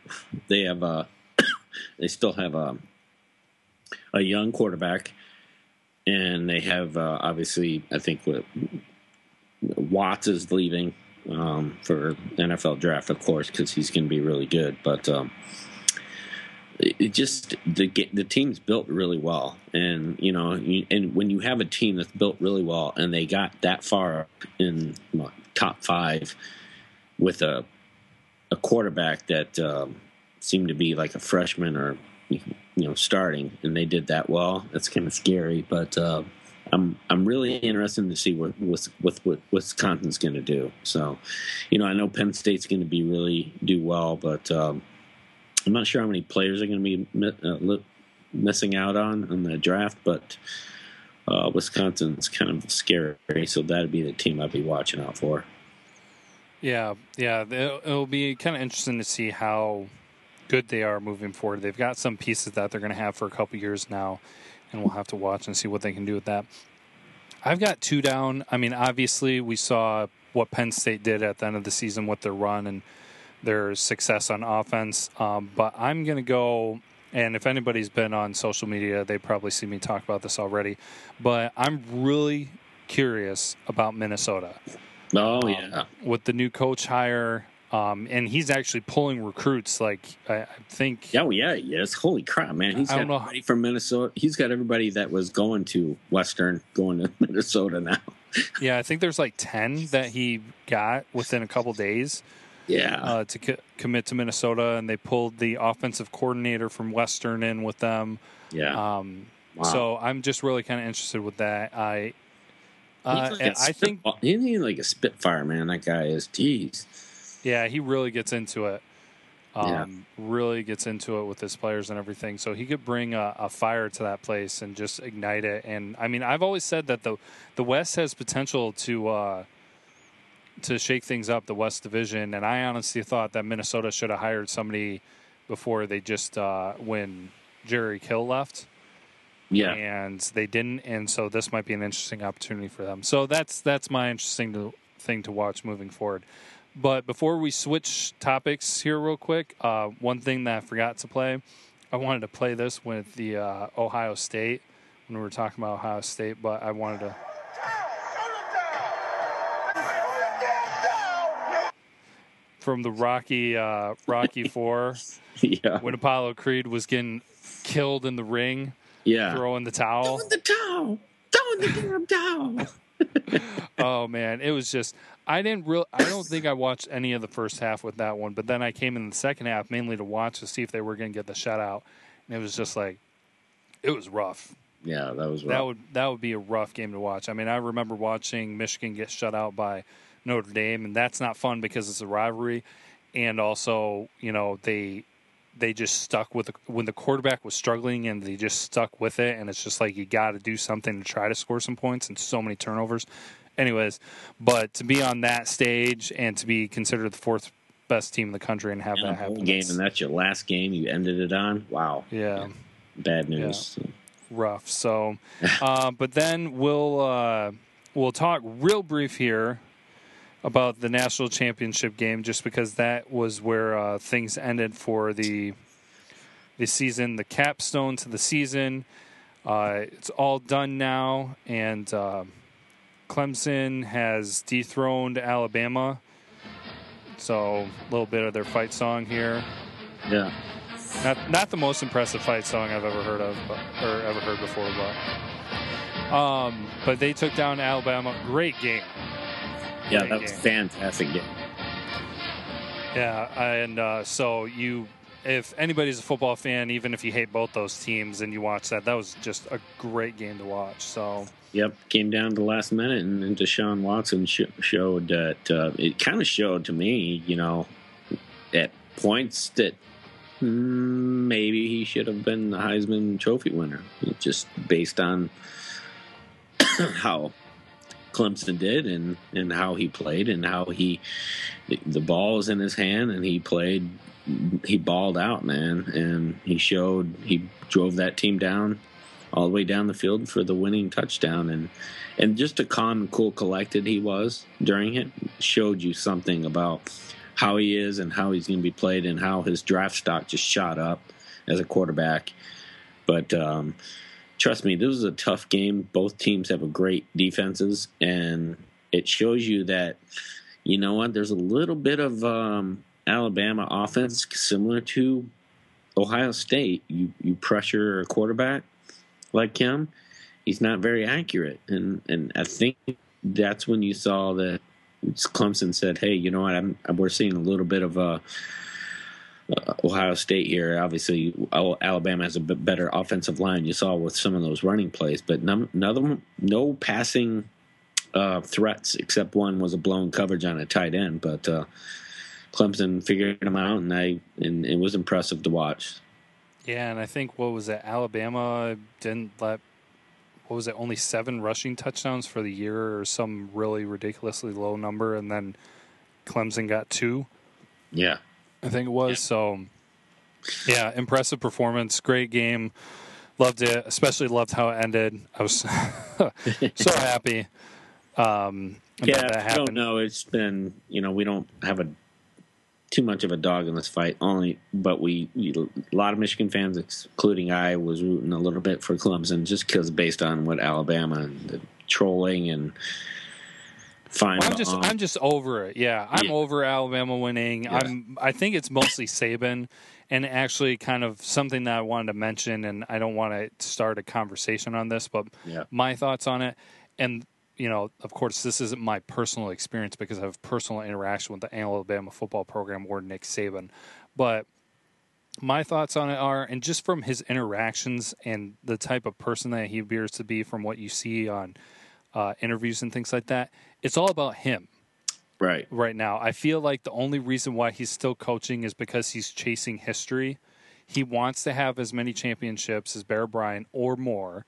they have a they still have a a young quarterback, and they have uh, obviously I think Watts is leaving um, for NFL draft, of course, because he's going to be really good. But um, it just the the team's built really well, and you know, and when you have a team that's built really well, and they got that far up in top five with a a quarterback that um, seemed to be like a freshman or you know starting, and they did that well. That's kind of scary, but uh, I'm I'm really interested to see what what, what Wisconsin's going to do. So, you know, I know Penn State's going to be really do well, but um, I'm not sure how many players are going to be uh, missing out on in the draft, but. Uh, Wisconsin's kind of scary, so that'd be the team I'd be watching out for. Yeah, yeah. It'll be kind of interesting to see how good they are moving forward. They've got some pieces that they're going to have for a couple years now, and we'll have to watch and see what they can do with that. I've got two down. I mean, obviously, we saw what Penn State did at the end of the season with their run and their success on offense. Um, but I'm going to go, and if anybody's been on social media, they probably see me talk about this already. But I'm really curious about Minnesota. Oh um, yeah, with the new coach hire, Um, and he's actually pulling recruits. Like I, I think, Yeah, well, yeah, yes. Holy crap, man! He's I got everybody from Minnesota. He's got everybody that was going to Western going to Minnesota now. yeah, I think there's like ten that he got within a couple days Yeah, uh, to co- commit to Minnesota, and they pulled the offensive coordinator from Western in with them. yeah. Um, Wow. So I'm just really kind of interested with that. I, uh, like and I think, he's like a spitfire, man. That guy is. Jeez. yeah, he really gets into it. Yeah. Um, Really gets into it with his players and everything. So he could bring a, a fire to that place and just ignite it. And I mean, I've always said that the the West has potential to uh, to shake things up, the West Division. And I honestly thought that Minnesota should have hired somebody before they just uh, when Jerry Kill left. Yeah. and they didn't, and so this might be an interesting opportunity for them. So that's that's my interesting to, thing to watch moving forward. But before we switch topics here, real quick, uh, one thing that I forgot to play, I wanted to play this with the uh, Ohio State when we were talking about Ohio State, but I wanted to. From the Rocky uh, Rocky Four, yeah. when Apollo Creed was getting killed in the ring, Yeah. throwing the towel. Throwing the towel. Throwing the damn towel. oh man, it was just I didn't real I don't think I watched any of the first half with that one, but then I came in the second half mainly to watch to see if they were going to get the shutout, and it was just like it was rough. Yeah, that was That would that would be a rough game to watch. I mean, I remember watching Michigan get shut out by Notre Dame, and that's not fun because it's a rivalry, and also you know they they just stuck with the, when the quarterback was struggling and they just stuck with it, and it's just like you got to do something to try to score some points, and so many turnovers. Anyways, but to be on that stage and to be considered the fourth best team in the country and have In that happen, game, and that's your last game. You ended it on. Wow. yeah. Bad news. rough. So, uh, but then we'll uh, we'll talk real brief here about the national championship game, just because that was where uh, things ended for the the season, the capstone to the season. Uh, it's all done now, and uh, Clemson has dethroned Alabama. So, a little bit of their fight song here. Yeah. Not not the most impressive fight song I've ever heard of, but, or ever heard before, but um, but they took down Alabama. Great game. Yeah, Great that was a game. fantastic game. Yeah, and uh, so you, if anybody's a football fan, even if you hate both those teams and you watch that, that was just a great game to watch. So Yep, came down to the last minute, and, and Deshaun Watson sh- showed that uh, it kind of showed to me, you know, at points that mm, maybe he should have been the Heisman Trophy winner, just based on how Clemson did and and how he played and how he the ball was in his hand and he played he balled out man. And he showed he drove that team down all the way down the field for the winning touchdown. And and just a calm cool collected he was during it showed you something about how he is and how he's going to be played and how his draft stock just shot up as a quarterback. But um trust me this was a tough game both teams have a great defenses and it shows you that you know what there's a little bit of um alabama offense similar to ohio state you you pressure a quarterback like him, he's not very accurate, and and I think that's when you saw that Clemson said, "Hey, you know what? I'm, we're seeing a little bit of uh, uh, Ohio State here. Obviously, Alabama has a better offensive line. You saw with some of those running plays, but none, none no passing uh, threats except one was a blown coverage on a tight end. But uh, Clemson figured them out, and I and it was impressive to watch. yeah, and I think what was it? Alabama didn't let. What was it? Only seven rushing touchdowns for the year, or some really ridiculously low number, and then Clemson got two. Yeah. I think it was. So, yeah, impressive performance, great game. Loved it. Especially loved how it ended. I was so happy. Um, Yeah, that I don't know. It's been you know we don't have a too much of a dog in this fight. Only, but we, we a lot of Michigan fans, including I, was rooting a little bit for Clemson just because based on what Alabama and the trolling and Fine. I'm just I'm just over it. Yeah, I'm Yeah. over Alabama winning. Yeah. I'm I think it's mostly Saban, and actually kind of something that I wanted to mention, and I don't want to start a conversation on this, but Yeah. my thoughts on it, and you know, of course, this isn't my personal experience because I have personal interaction with the Alabama football program or Nick Saban, but my thoughts on it are, and just from his interactions and the type of person that he appears to be, from what you see on uh, interviews and things like that, it's all about him Right. right now. I feel like the only reason why he's still coaching is because he's chasing history. He wants to have as many championships as Bear Bryant or more.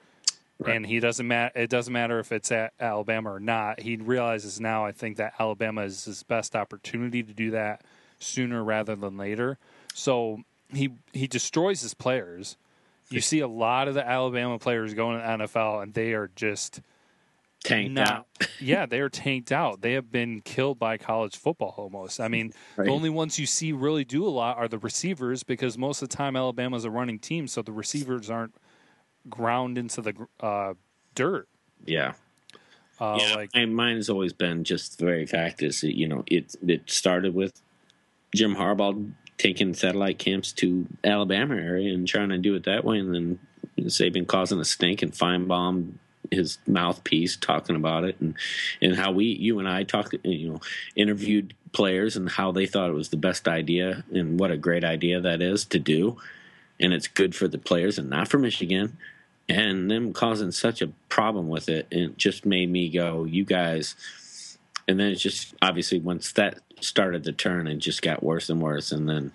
Right. And he doesn't matter. It doesn't matter if it's at Alabama or not. He realizes now. I think that Alabama is his best opportunity to do that sooner rather than later. So he he destroys his players. You see a lot of the Alabama players going to the NFL, and they are just Tanked not- out. yeah, they are tanked out. They have been killed by college football almost. I mean, Right. the only ones you see really do a lot are the receivers because most of the time Alabama's a running team, so the receivers aren't ground into the uh, dirt. Yeah. Uh, yeah, Like, and mine has always been just the very fact is that, you know it it started with Jim Harbaugh taking satellite camps to Alabama area and trying to do it that way, and then Saban causing a stink and Finebaum his mouthpiece talking about it and and how we you and I talked you know interviewed players and how they thought it was the best idea and what a great idea that is to do. And it's good for the players and not for Michigan. And them causing such a problem with it it just made me go you guys and then it's just obviously once that started to turn and just got worse and worse and then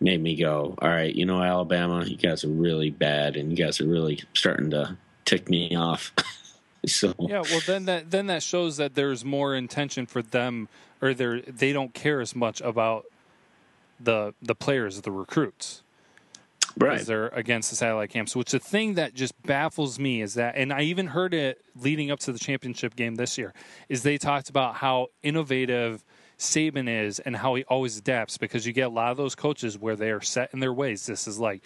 made me go all right you know alabama you guys are really bad and you guys are really starting to tick me off so yeah, well then that then that shows that there's more intention for them, or they they don't care as much about the the players, the recruits. right because they're against the satellite camps. Which the thing that just baffles me is that, and I even heard it leading up to the championship game this year, is they talked about how innovative Saban is and how he always adapts because you get a lot of those coaches where they are set in their ways. This is like,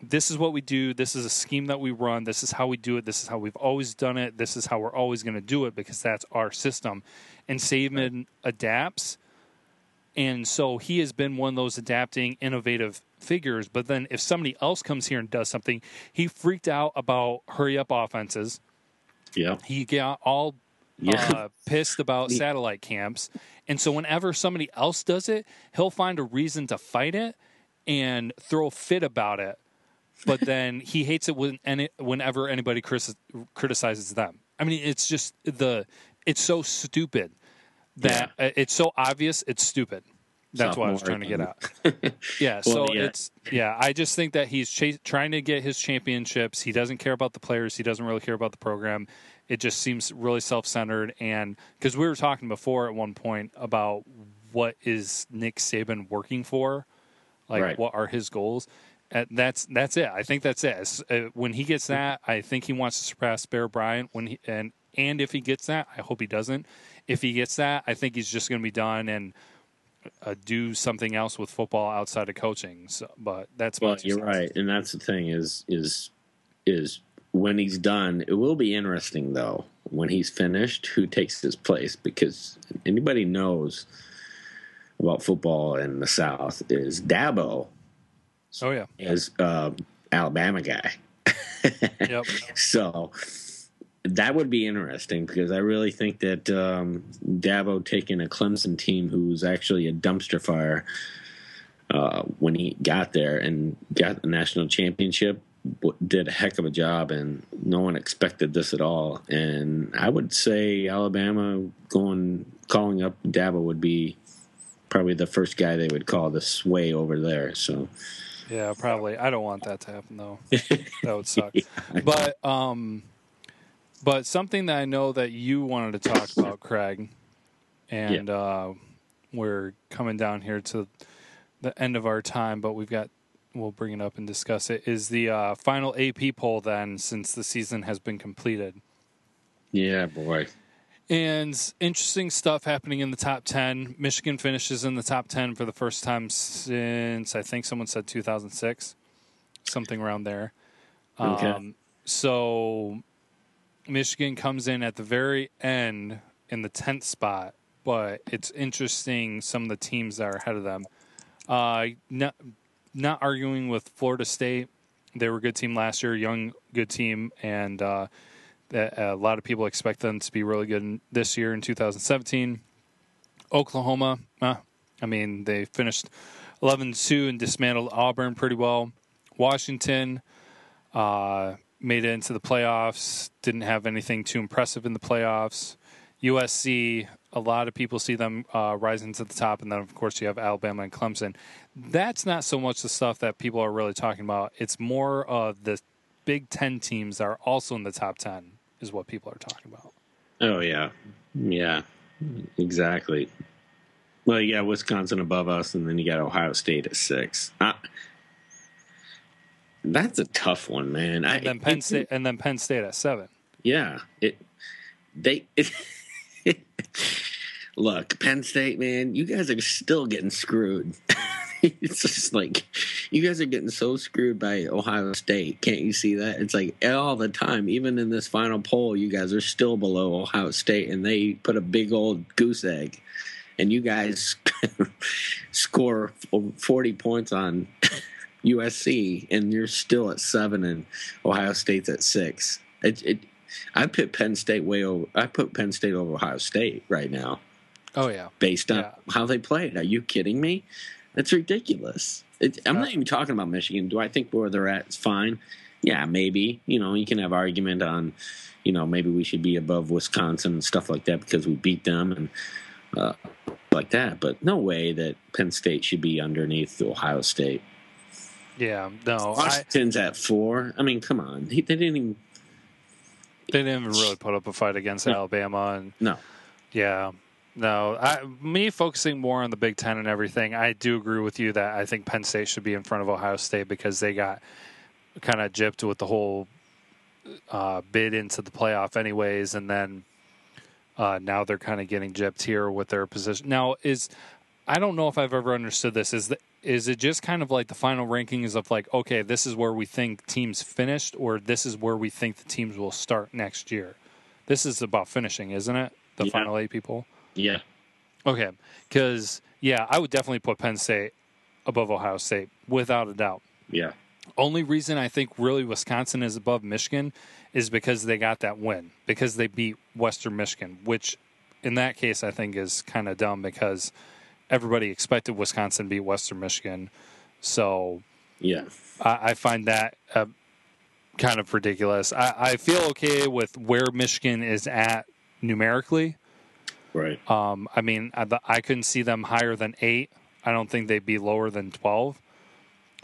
this is what we do. This is a scheme that we run. This is how we do it. This is how we've always done it. This is how we're always going to do it because that's our system. And Saban adapts. And so he has been one of those adapting, innovative figures. But then if somebody else comes here and does something, he freaked out about hurry up offenses. yeah He got all yeah uh, pissed about satellite camps. And so whenever somebody else does it, he'll find a reason to fight it and throw a fit about it. But then he hates it when any, whenever anybody critis- criticizes them. I mean, it's just the it's so stupid that uh, it's so obvious it's stupid. That's what I was trying to get at. Yeah, so Well, yeah. it's yeah. I just think that he's chas- trying to get his championships. He doesn't care about the players. He doesn't really care about the program. It just seems really self-centered. And because we were talking before at one point about what is Nick Saban working for, like Right. what are his goals. Uh, that's that's it. I think that's it. Uh, when he gets that, I think he wants to surpass Bear Bryant. When he and and if he gets that, I hope he doesn't. If he gets that, I think he's just going to be done and uh, do something else with football outside of coaching. So, but that's well you're right and that's the thing is is is when he's done it will be interesting though when he's finished who takes his place because anybody knows about football in the south is dabo Oh yeah, as uh, alabama guy. Yep. so that would be interesting because I really think that um, Dabo taking a Clemson team who's actually a dumpster fire uh, when he got there and got the national championship did a heck of a job and no one expected this at all. And I would say Alabama going calling up Dabo would be probably the first guy they would call the sway over there. So Yeah, probably. I don't want that to happen though. that would suck. But um, but something that I know that you wanted to talk about, Craig, and uh, we're coming down here to the end of our time, but we've got we'll bring it up and discuss it. Is the uh, final AP poll then since the season has been completed? yeah boy And interesting stuff happening in the top 10. Michigan finishes in the top 10 for the first time since, I think someone said 2006, something around there. Okay. Um, so Michigan comes in at the very end in the tenth spot, but it's interesting some of the teams that are ahead of them. Uh, not not arguing with Florida State. They were a good team last year, young good team, and uh, a lot of people expect them to be really good this year in 2017. Oklahoma, uh, I mean, they finished 11 2 and dismantled Auburn pretty well. Washington uh, made it into the playoffs, didn't have anything too impressive in the playoffs. USC, a lot of people see them uh, rising to the top, and then of course you have Alabama and Clemson. That's not so much the stuff that people are really talking about. It's more of the Big Ten teams that are also in the top ten is what people are talking about. Oh yeah, yeah, exactly. Well, yeah, Wisconsin above us, and then you got Ohio State at six. Uh, that's a tough one, man. And I, then Penn State, and then Penn State at seven. Yeah, it. They. look, Penn State, man, you guys are still getting screwed. it's just like you guys are getting so screwed by Ohio State. Can't you see that? It's like all the time. Even in this final poll, you guys are still below Ohio State, and they put a big old goose egg, and you guys score forty points on USC, and you're still at seven, and Ohio State's at six. It, it I put Penn State way over. I put Penn State over Ohio State right now, Oh yeah, based on Yeah. how they played. Are you kidding me? That's ridiculous. It, I'm not even talking about Michigan. Do I think where they're at is fine? Yeah, maybe. You know, you can have argument on, you know, maybe we should be above Wisconsin and stuff like that because we beat them and uh, like that. But no way that Penn State should be underneath Ohio State. yeah. No, I, Washington's at four. I mean, come on. He, they didn't even. they didn't even really put up a fight against Alabama, and No. yeah. No, I, me focusing more on the Big Ten and everything. I do agree with you that I think Penn State should be in front of Ohio State because they got kind of gypped with the whole uh, bid into the playoff, anyways, and then uh, now they're kind of getting gypped here with their position. Now, is I don't know if I've ever understood this. Is the, is it just kind of like the final rankings of like, okay, this is where we think teams finished, or this is where we think the teams will start next year? This is about finishing, isn't it? The Yeah. final eight people. Yeah. Okay, because yeah, I would definitely put Penn State above Ohio State without a doubt. Yeah. Only reason I think really Wisconsin is above Michigan is because they got that win because they beat Western Michigan, which in that case I think is kind of dumb because everybody expected Wisconsin to beat Western Michigan, so Yeah. I, I find that uh, kind of ridiculous. I, I feel okay with where Michigan is at numerically. Right. Um, I mean, I, I couldn't see them higher than eight. I don't think they'd be lower than 12.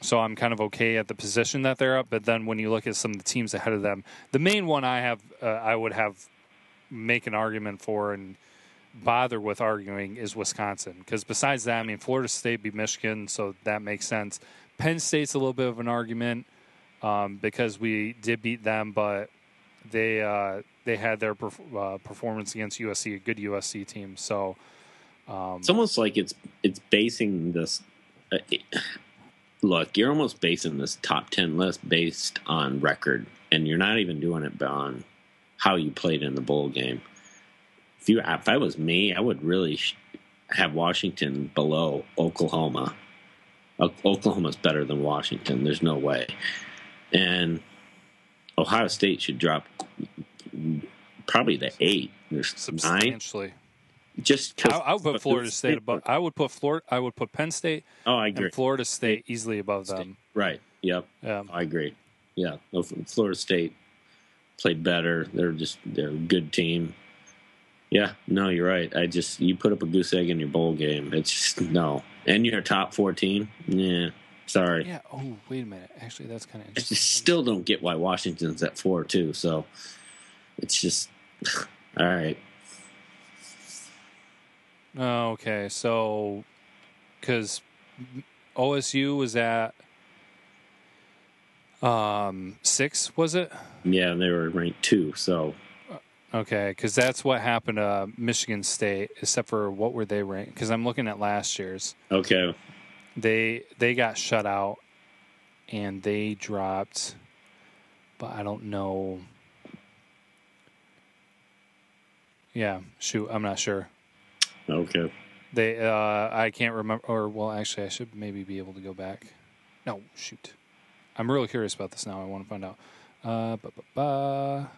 So I'm kind of okay at the position that they're at. But then when you look at some of the teams ahead of them, the main one I have, uh, I would have make an argument for and bother with arguing is Wisconsin. Because besides that, I mean, Florida State beat Michigan, so that makes sense. Penn State's a little bit of an argument um, because we did beat them, but they uh, they had their perf- uh, performance against USC, a good USC team. So um, It's almost like it's it's basing this. Uh, it- look, you're almost basing this top ten list based on record, and you're not even doing it on how you played in the bowl game. If you, if I was me, I would really sh- have Washington below Oklahoma. O- Oklahoma's better than Washington. There's no way, and Ohio State should drop probably the eight. There's nine. substantially. Just 'cause- I, I would put Florida there's- State above. I would put Florida. I would put Penn State Oh, I agree. and Florida State easily above them. Right. Yep. Um, I agree. Yeah. Florida State played better. They're just they're a good team. Yeah. No, you're right. I just you put up a goose egg in your bowl game. It's just no. And you're top fourteen. Yeah. Sorry. yeah. Oh, wait a minute. Actually, that's kind of I interesting. just still don't get why Washington's at four too. So it's just all right. Okay, so because OSU was at um six, was it? Yeah, they were ranked two. So Okay, because that's what happened to Michigan State, except for what were they ranked? Because I'm looking at last year's. okay. They they got shut out, and they dropped, but I don't know. Yeah. Shoot, I'm not sure. Okay. They, uh, I can't remember. Or well, actually, I should maybe be able to go back. No, shoot. I'm really curious about this now. I want to find out. Uh, ba ba ba.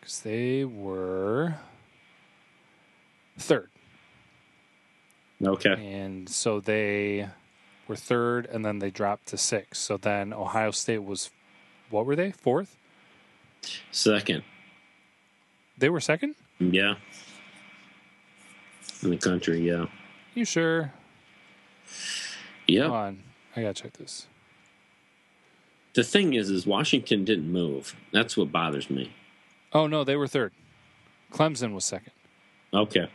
Because they were third, Okay. and so they were third, and then they dropped to six. So then Ohio State was, what were they? Fourth. Second. They were second. Yeah. In the country, yeah. You sure? Yeah. Come on, I gotta check this. The thing is, is Washington didn't move. That's what bothers me. Oh no, they were third. Clemson was second. Okay.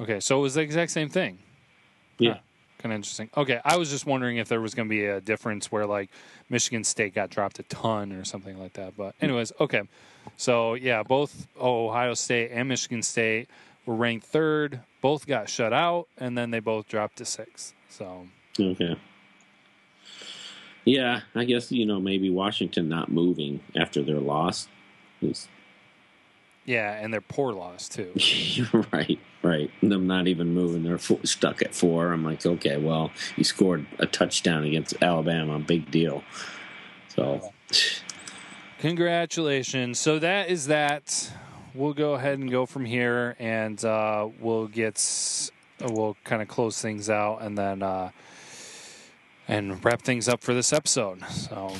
Okay, so it was the exact same thing. Yeah. Kind of interesting. Okay, I was just wondering if there was going to be a difference where like Michigan State got dropped a ton or something like that. But anyways, okay. So yeah, both Ohio State and Michigan State were ranked third. Both got shut out, and then they both dropped to six. So Okay. Yeah, I guess you know maybe Washington not moving after their loss. is- yeah, and their poor loss too. Right, right. Them not even moving. They're stuck at four. I'm like, okay, well, you scored a touchdown against Alabama, big deal. So, Congratulations. So that is that. We'll go ahead and go from here, and uh, we'll get we'll kind of close things out, and then uh, and wrap things up for this episode. So.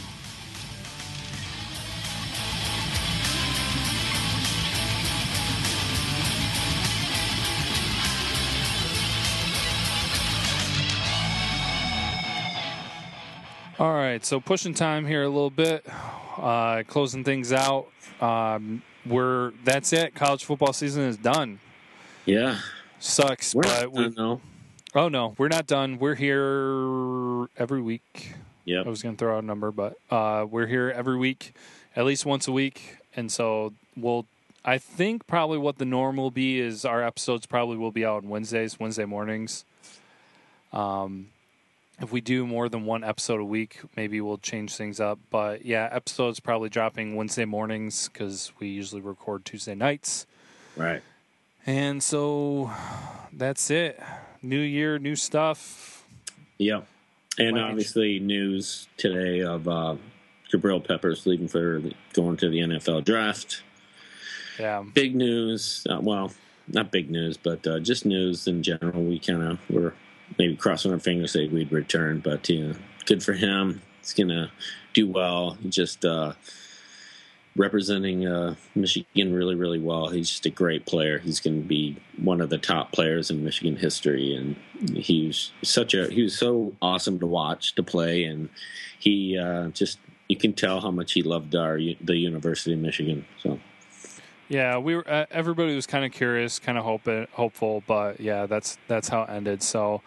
All right, so pushing time here a little bit, uh, closing things out. Um, we're that's it. College football season is done. yeah, Sucks, we're but we, though. oh no, we're not done. We're here every week. Yeah, I was going to throw out a number, but uh, we're here every week, at least once a week, and so we'll. I think probably what the norm will be is our episodes probably will be out on Wednesdays, Wednesday mornings. Um, if we do more than one episode a week, maybe we'll change things up. But yeah, episodes probably dropping Wednesday mornings because we usually record Tuesday nights. Right. And so that's it. New year, new stuff. Yep. And obviously, news today of uh, Jabril Peppers leaving for the, going to the NFL draft. Yeah. Big news. Uh, well, not big news, but uh, just news in general. We kind of were maybe crossing our fingers that we'd return, but you know, good for him. He's gonna do well. Just uh, representing uh, Michigan really, really well. He's just a great player. He's going to be one of the top players in Michigan history, and he was such a he was so awesome to watch to play, and he uh, just you can tell how much he loved our the University of Michigan. So Yeah, we were. Uh, everybody was kind of curious, kind of hopeful, but yeah, that's that's how it ended. So,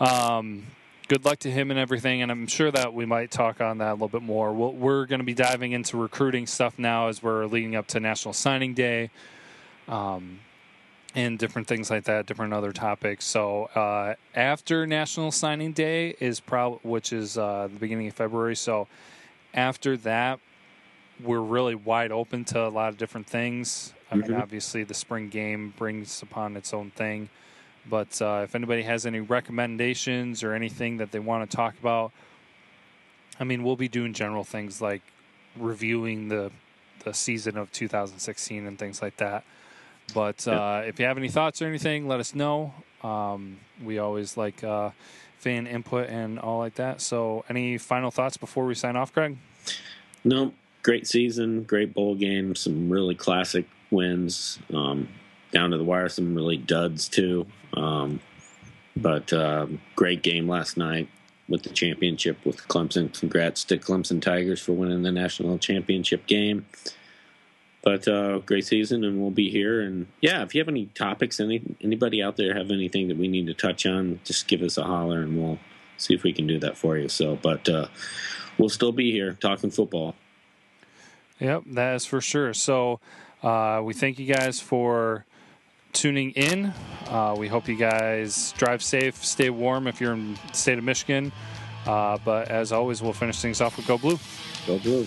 um, good luck to him and everything. And I'm sure that we might talk on that a little bit more. We'll, we're going to be diving into recruiting stuff now as we're leading up to National Signing Day, um, and different things like that, different other topics. So uh, after National Signing Day is probably, which is uh, the beginning of February. So after that, we're really wide open to a lot of different things. I mean, Mhm. obviously, the spring game brings upon its own thing. But uh, if anybody has any recommendations or anything that they want to talk about, I mean, we'll be doing general things like reviewing the the season of 2016 and things like that. But uh, if you have any thoughts or anything, let us know. Um, we always like uh, fan input and all like that. So, any final thoughts before we sign off, Greg? No, great season, great bowl game, some really classic wins. Um, down to the wire, some really duds too. Um, but um, great game last night with the championship with Clemson. Congrats to Clemson Tigers for winning the national championship game. But uh, great season, and we'll be here. And yeah, if you have any topics, any anybody out there have anything that we need to touch on, just give us a holler, and we'll see if we can do that for you. So, but uh, we'll still be here talking football. Yep, that is for sure. So uh, we thank you guys for tuning in. Uh, we hope you guys drive safe, stay warm if you're in the state of Michigan. Uh, but as always, we'll finish things off with Go Blue. Go Blue.